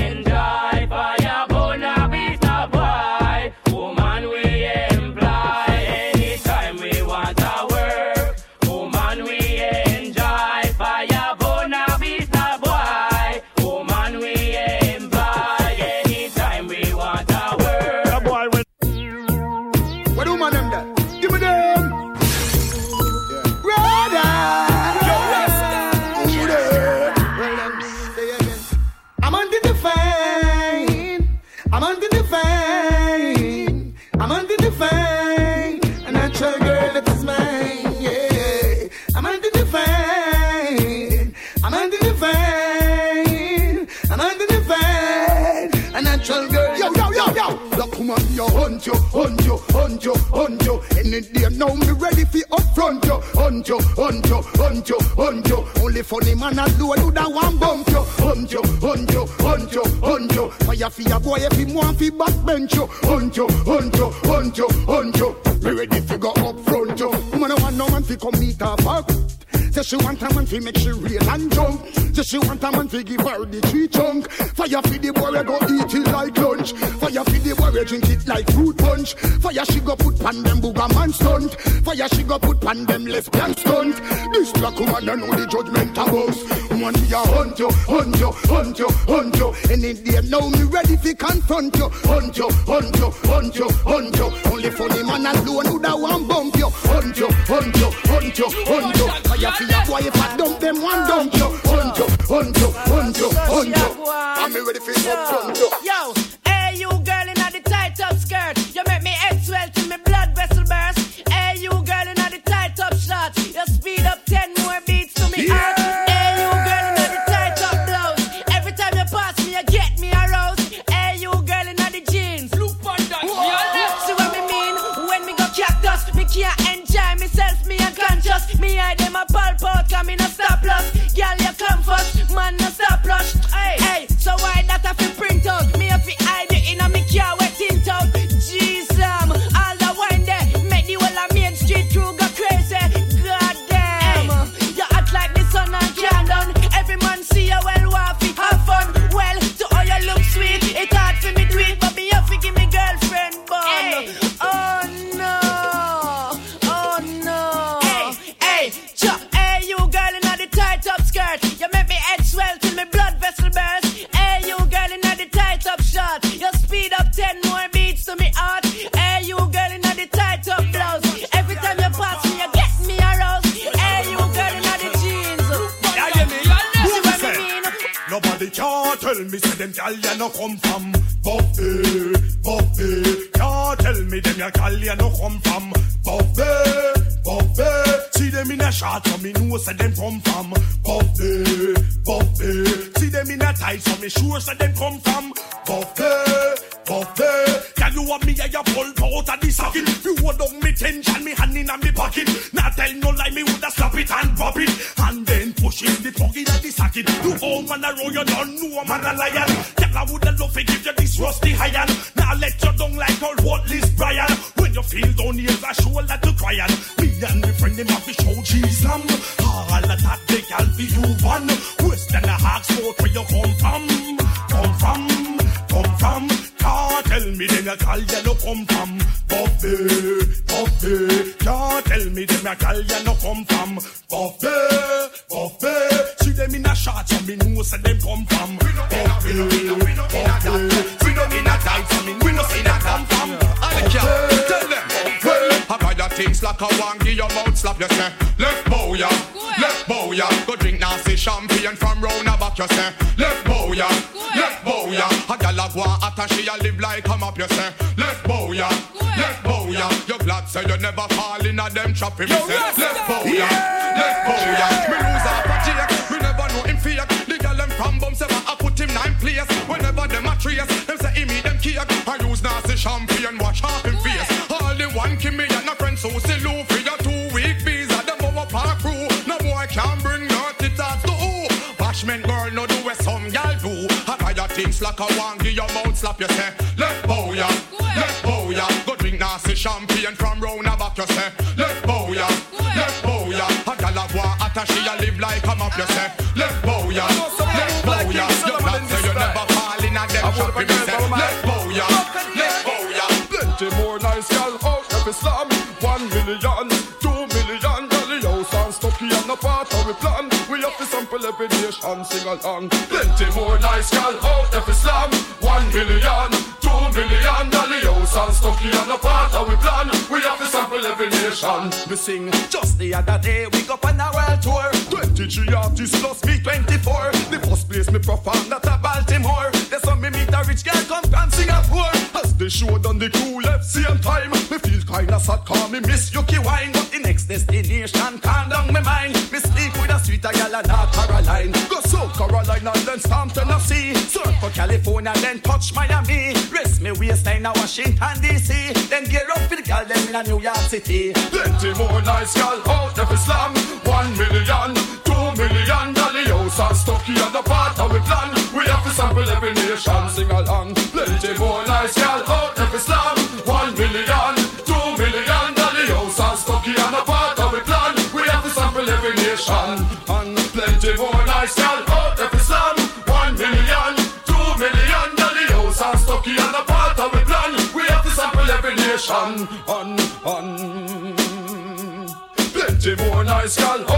Look, woman, yo, hunt you, hunt you, hunt you, hunt you. Any day now, me ready for upfront you. Hunt you, hunt you, hunt you, hunt you. Only funny man alone do that one bump you. Hunt you, hunt you, hunt you, hunt you. Fire for your boy if him want fi backbench you. Hunt you, hunt you, hunt you, hunt you. Me ready fi go upfront you. Woman, I want no man fi come meet her fuck. Say she want a man fi make she real and jump. Say she want a man fi give her the tree chunk. Fire fi the boy we go eat it like lunch. Fire fi the boy we drink it like fruit punch. Fire she go put pan them booger man stunt. Fire she go put pan them lesbian stunt. This black woman I know the judgment house. Woman me a hunt you, hunt you, hunt you, hunt you. Any day now me ready fi confront you. Hunt you, hunt you, hunt you, hunt you. Only funny man alone who that one hunt you, hunt you. Fire fi your boy if I dump them one dump you. Hunt you, hunt you, hunt you, hunt you. I'm ready upfront you. Yo, gal ya no come from Buffy, Buffy. Can't tell me them ya gal ya no come from Buffy, Buffy. See them in a shot so me know say them come from Buffy, Buffy. See them in a so me sure say them come from Buffy, Buffy. Can you want me ya ya pull out of the socket? You hold on me tension, me hand in a me pocket. Now tell no lie, me woulda slap it and drop it, and then push in the plug the. You all man a roll, you don't know man a lion. Tell I woulda love to give you this rusty iron. Now let you down like old Watley's Brian. When you feel down here, a shoulder to cry on. Me and my friend them have to show G-Slam. All of that they can be you one. Western a Hawks where you come from, come from, come from. Can't tell me them a call you no come from Buffy, Buffy. Can't tell me them a call you no come from Buffy, Buffy. Me know say them come from. Buffy, Buffy. See them in a tight, so me know say them come from. Buffy. Tell them, I buy your things like a give your mouth slap, you say, left bow ya, left bow ya. Go drink nasty champagne from round the back, you say, left bow ya, left bow ya. A gal a go out and she a live like come up, you say, left bow ya, left bow ya. You glad say you never fall in a them trap, me say, left bow ya, left bow ya. Me lose a Jake, from bum say, I put him nine place. Whenever them a trace, them say he me them cake. I use nasty champagne, wash off him face. All the one Kimmy and a friend so Lou for your two week visa. Them over park crew. No boy can bring dirty thoughts to who. Bashment girl no do what some gal do. I buy your things like a one, give your mouth slap you say. Let bow ya, let bow ya. Go drink nasty champagne from round back you say. Left bow ya, left bow ya. A gal a out and she a live like come up you say. Along. Plenty more nice gal out of Islam. One million, two million, dolly house and Stucky and a part of we plan. We have to sample every nation. We sing just the other day, we go on a world tour. 23 artists plus me 24. The first place me perform that a Baltimore. There's some me meet a rich girl come from Singapore. As they showed on the crew left same time. Me feel kinda sad cause me miss Yuki wine. But the next destination calm down my mind. Me sleep with a sweeter gal and North Caroline. And then Storm Tennessee. Surf for California then touch Miami. Rest me waistline now Washington DC. Then gear up for the gal them in a New York City. Plenty more nice gal out of Islam. One million, two million dolly house and Stucky and the part of we plan. We have to sample every nation, sing along. Nation. And, and Plenty more nice gal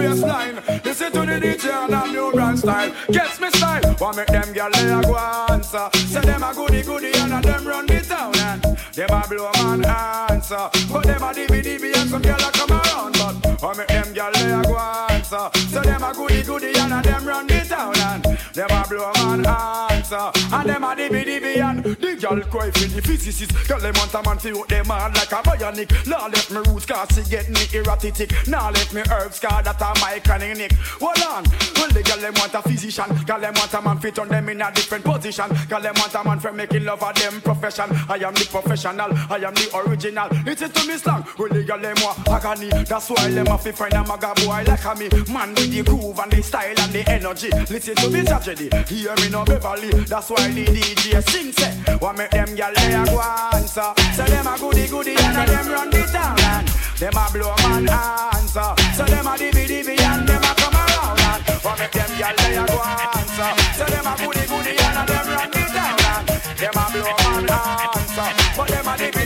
waistline. Listen to the DJ and a new brand style, gets me style. Want make them gyal they a go answer, say them a goody goody and a them run the town them a blow man answer. But them a dibby dibby and some gyal a come around, but want make them gyal they a go answer, say them a goody goody and a them run the town and them a blow man answer, and them a dibby dibby and the gyal cry for the physicist. Girl, them want a man to them hard like a bionic. Now let me roots cause she get me erratic. Now let me herbs cause that a my chronic. Hold on. Well, the girl them want a physician. Girl, them want a man fit on them in a different position. Girl, them want a man for making love of them profession. I am the professional. I am the original. Listen to me slang. Well, the girl them want agony. That's why them have to find a maga boy like a me. Man with the groove and the style and the energy. Listen to me tragedy. Hear me no Beverly. That's why the DJ sing say. What make them gyal they a go answer? So them a goody goody and a them run the town and them a blow man answer. So them a dibby dibby and them a come around and what make them gyal they a go answer? So them a goody goody and a them run the town and them a blow man answer. But them a dibby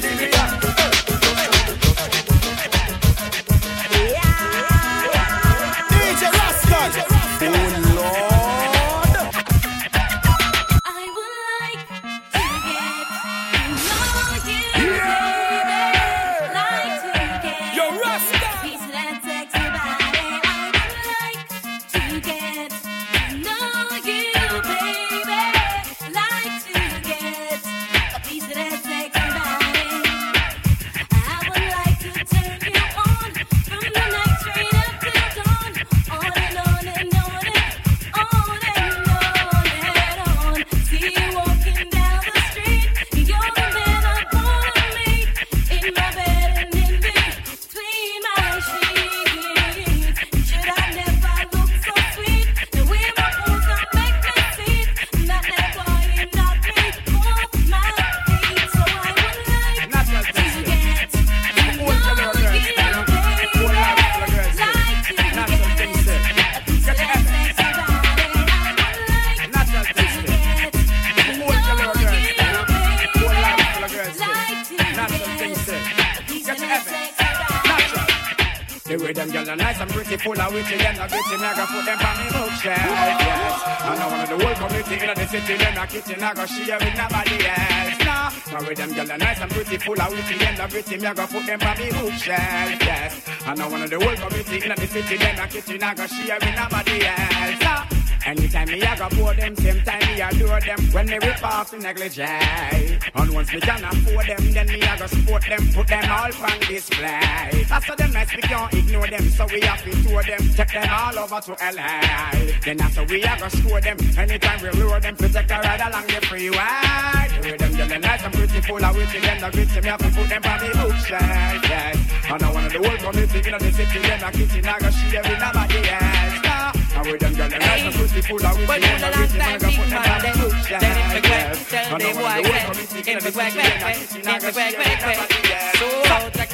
are nice and pretty, full of witty, them not gritty, I go put them on me bookshelf, yes. And now one of the whole community in the city, them not kitchen, I go share with nobody else, nah. Now with them gyal are nice and pretty, full of witty, them not gritty, me I go put them on me bookshelf, yes. And now one of the whole community in the city, them not kitchen, I go share with nobody else, nah. Anytime me I go pour them, same time me adore them. When me rip off the negligee And once me can afford them, then me I go support them Put them all on display. How them nice, we can't ignore them So we have to tour them, take them all over to LA Then after we I go score them. Anytime we lure them, take a ride along the freeway. The way them girls nice and pretty, full of witty Them the gritty, me have to put them on the bookshelf, yes. And I of the whole community in the city Them a kitchen, I go share with nobody else, nah And with them girls nice and pretty, full of witty But Them in the last time big them man on the them bookshelf, Tell him to yes quack, tell them why of the whole quack community Him quack, quack, quack Him to quack, quack, quack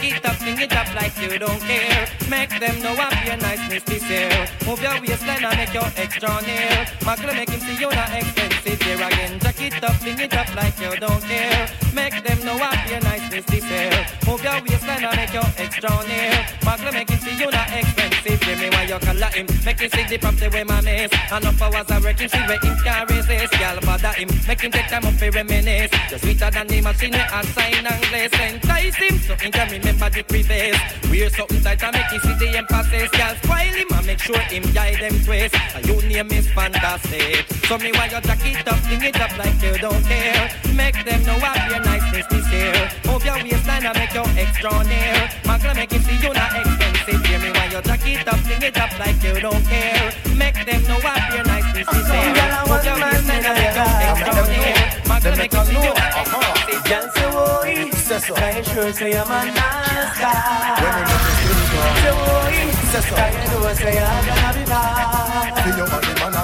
it up, sing it up like you don't care. Make them know I'm your nice Misty Sale. Move your waistline and make your extra near Magla make him see you not expensive. Here again Jack it up, sing it up like you don't care. Make them know I'm your nice Misty Sale. Move your waistline and make your extra near Magla make him see you not expensive. Give me why you call him. Make him see the property where my miss Enough hours I working, see where him can resist. Girl bother him, make him take time up for reminisce. You're sweeter than the machine I sign and glaze Entice him, so he can remember the previous face. Wear something tight and make you see the emphasis. Girl, spoil him and make sure him guide them twist. And your name is fantastic. So me why you jack it up, fling it up like you don't care. Make them know what your niceness is here. Move your waistline and make your extra near. Magna make you see you not expensive. Hear me why you jack it up, fling it up like you don't care. Make them know what your niceness is here. Move your waistline and make your extra near. Magna make you see you not expensive. Girl, say, boy, can you sure say I'm a nice guy? Say, boy, can you know say I'm gonna be bad?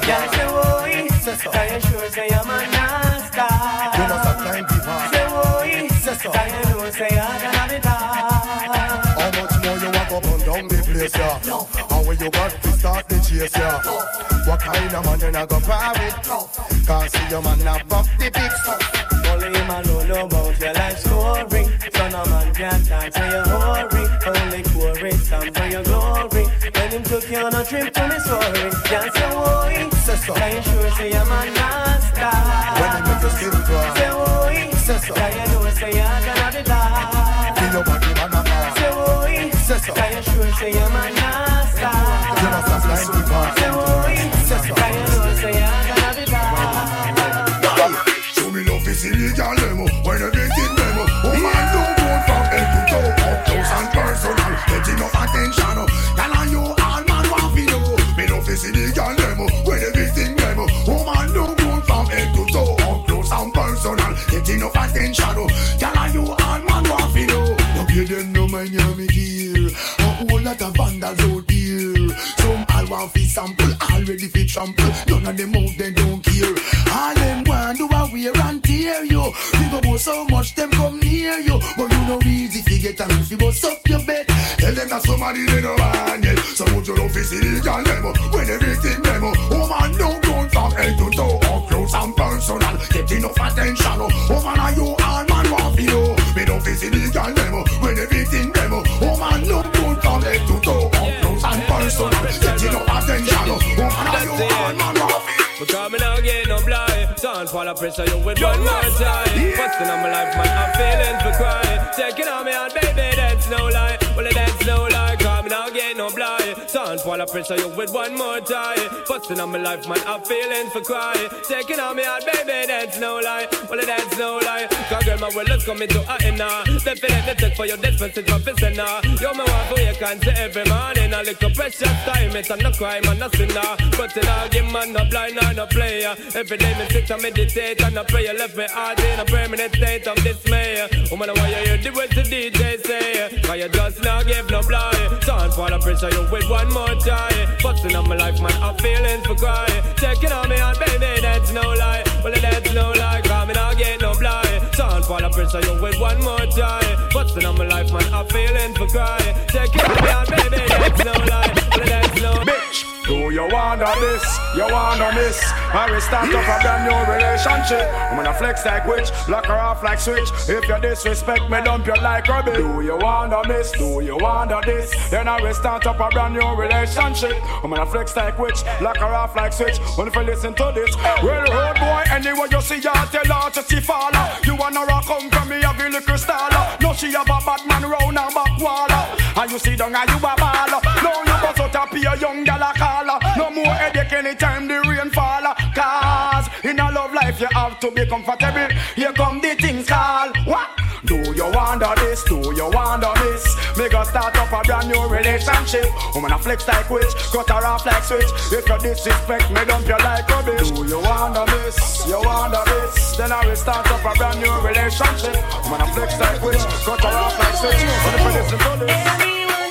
Girl, say, boy, can you sure say I'm a guy? Say, boy, can you know say I'm gonna be bad? More you walk up and down the place, yeah? And when you got to start the chase, yeah? What kind of man you not go par with? Can't see your man not buff the pics. Only him alone know about your life story. So no man can talk to your hurry. Only chorus song for your glory. When him took you on a trip to Missouri, can't say boy. Can you sure say I'm a master? When he make you skin cry. Say boy. Can you know say you're gonna be boy. Can you sure say I'm a master? You know stop like the bar. Say boy. Can you know say you're gonna be bad? Show me love is illegal demo When demo Oh man don't go from head to toe Up close and personal Get enough attention Tell on you all man want to know Me love is illegal demo When demo Oh man don't go from head to toe Up close and personal Get enough attention Tell on you all man want to know No give them no mind hear sample Already fi trample. None of them out they don't care. All them want do a wear and tear you. Go go so much them come near you. But you know easy fi get and if you bust up your bed Tell them that somebody they no want yet So put your love is illegal demo When everything demo Oh man don't go from head to toe Up close and personal. Get enough attention Oh. Man are you fall of pressure you with one more time. Busting on my life man I'm feeling for crying Taking on me out baby Sound fall pressure you with one more time Busting on my life man I'm feeling for crying Taking on me out baby that's no lie. Well that's no lie. Cause girl my will is coming to a now. Definitely take for your dispensage for pissing now. You me want to wake and say every morning. A little precious time It's no crime and no sinner But in a game man no blind or no player. Every day me sit and meditate and I pray You left me heart in a permanent state of dismay. Oh, Woman why you hear the words the DJ say? Cause you just not give no blind for the pressure you with one more time Busting on my life man I'm feeling for crying Taking on me and baby that's no lie. Well that's no lie Cause me not get no blind. Sound for the pressure you with one more time Busting on my life man I'm feeling for crying Taking on me and baby that's no lie Bitch, do you wanna this? You wanna miss? I will start up a brand new relationship. I'm gonna flex like witch, lock her off like switch. If you disrespect me, dump you like rubbish. Do you wanna miss? Do you wanna this? Then I will start up a brand new relationship. I'm gonna flex like witch, lock her off like switch. When if you listen to this, well, road boy, anyway you see her, tell her to see follow. You wanna rock come from me, have a little style. No, she have a bad man round her back wall. And you see down and you a ball. No, you bust out a pure young gal a call. No more headache anytime the rain fall. Cause in a love life you have to be comfortable. Here come the things call. What? Do you wonder this? Do you wonder this? Me go start up a brand new relationship. Woman a flex like witch, cut her off like switch. If you disrespect me, dump you like rubbish. Do you wonder this? You wonder this? Then I will start up a brand new relationship. Woman a flex like witch, cut her off like switch. But if you listen to this.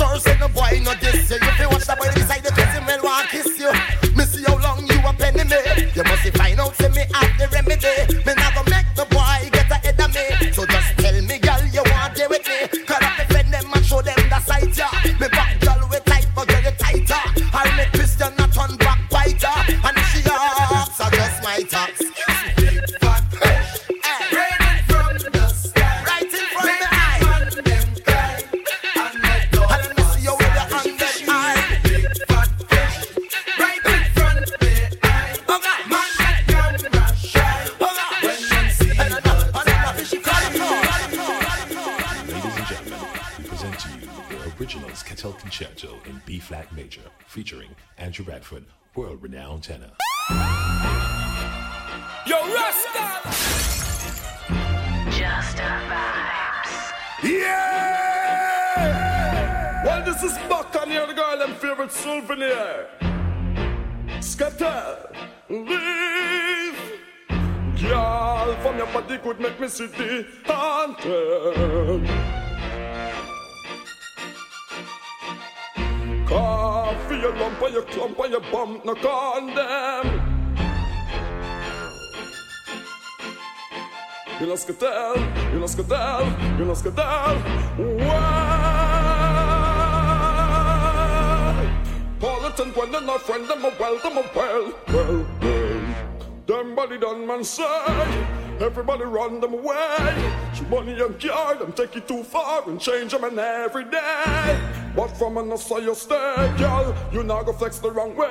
sure say no boy no this. You feel watch the boy beside the see the anthem. Coffee, your lump, or your clump, your bump, no condemn. You know scatter, you know scatter, you know scatter. Well, Politan, when they're not friend, them a well, them a well, well, well. Them body done man say, everybody run them away. She money and car, them take it too far and change them and every day. But from an say you stay, girl, you now go flex the wrong way.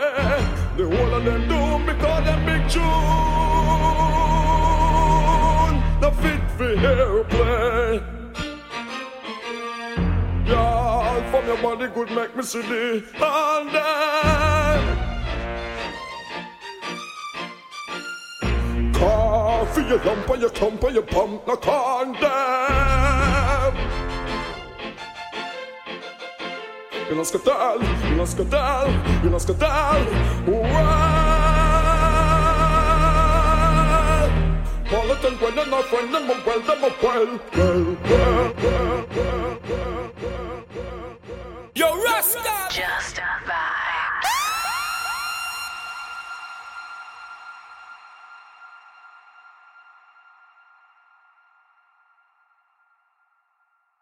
The whole of them do because them big tune. The fit for airplay. Girl, from your body good make me see the and then. Coffee, your lump, or your clump, or your pump, no condemn. You know scatter, you know scatter, you know scatter. Well, Politan, when they're not friend, them a well, them a well, well, well, well, well, well, well. Yo, Rasta! Just vibes.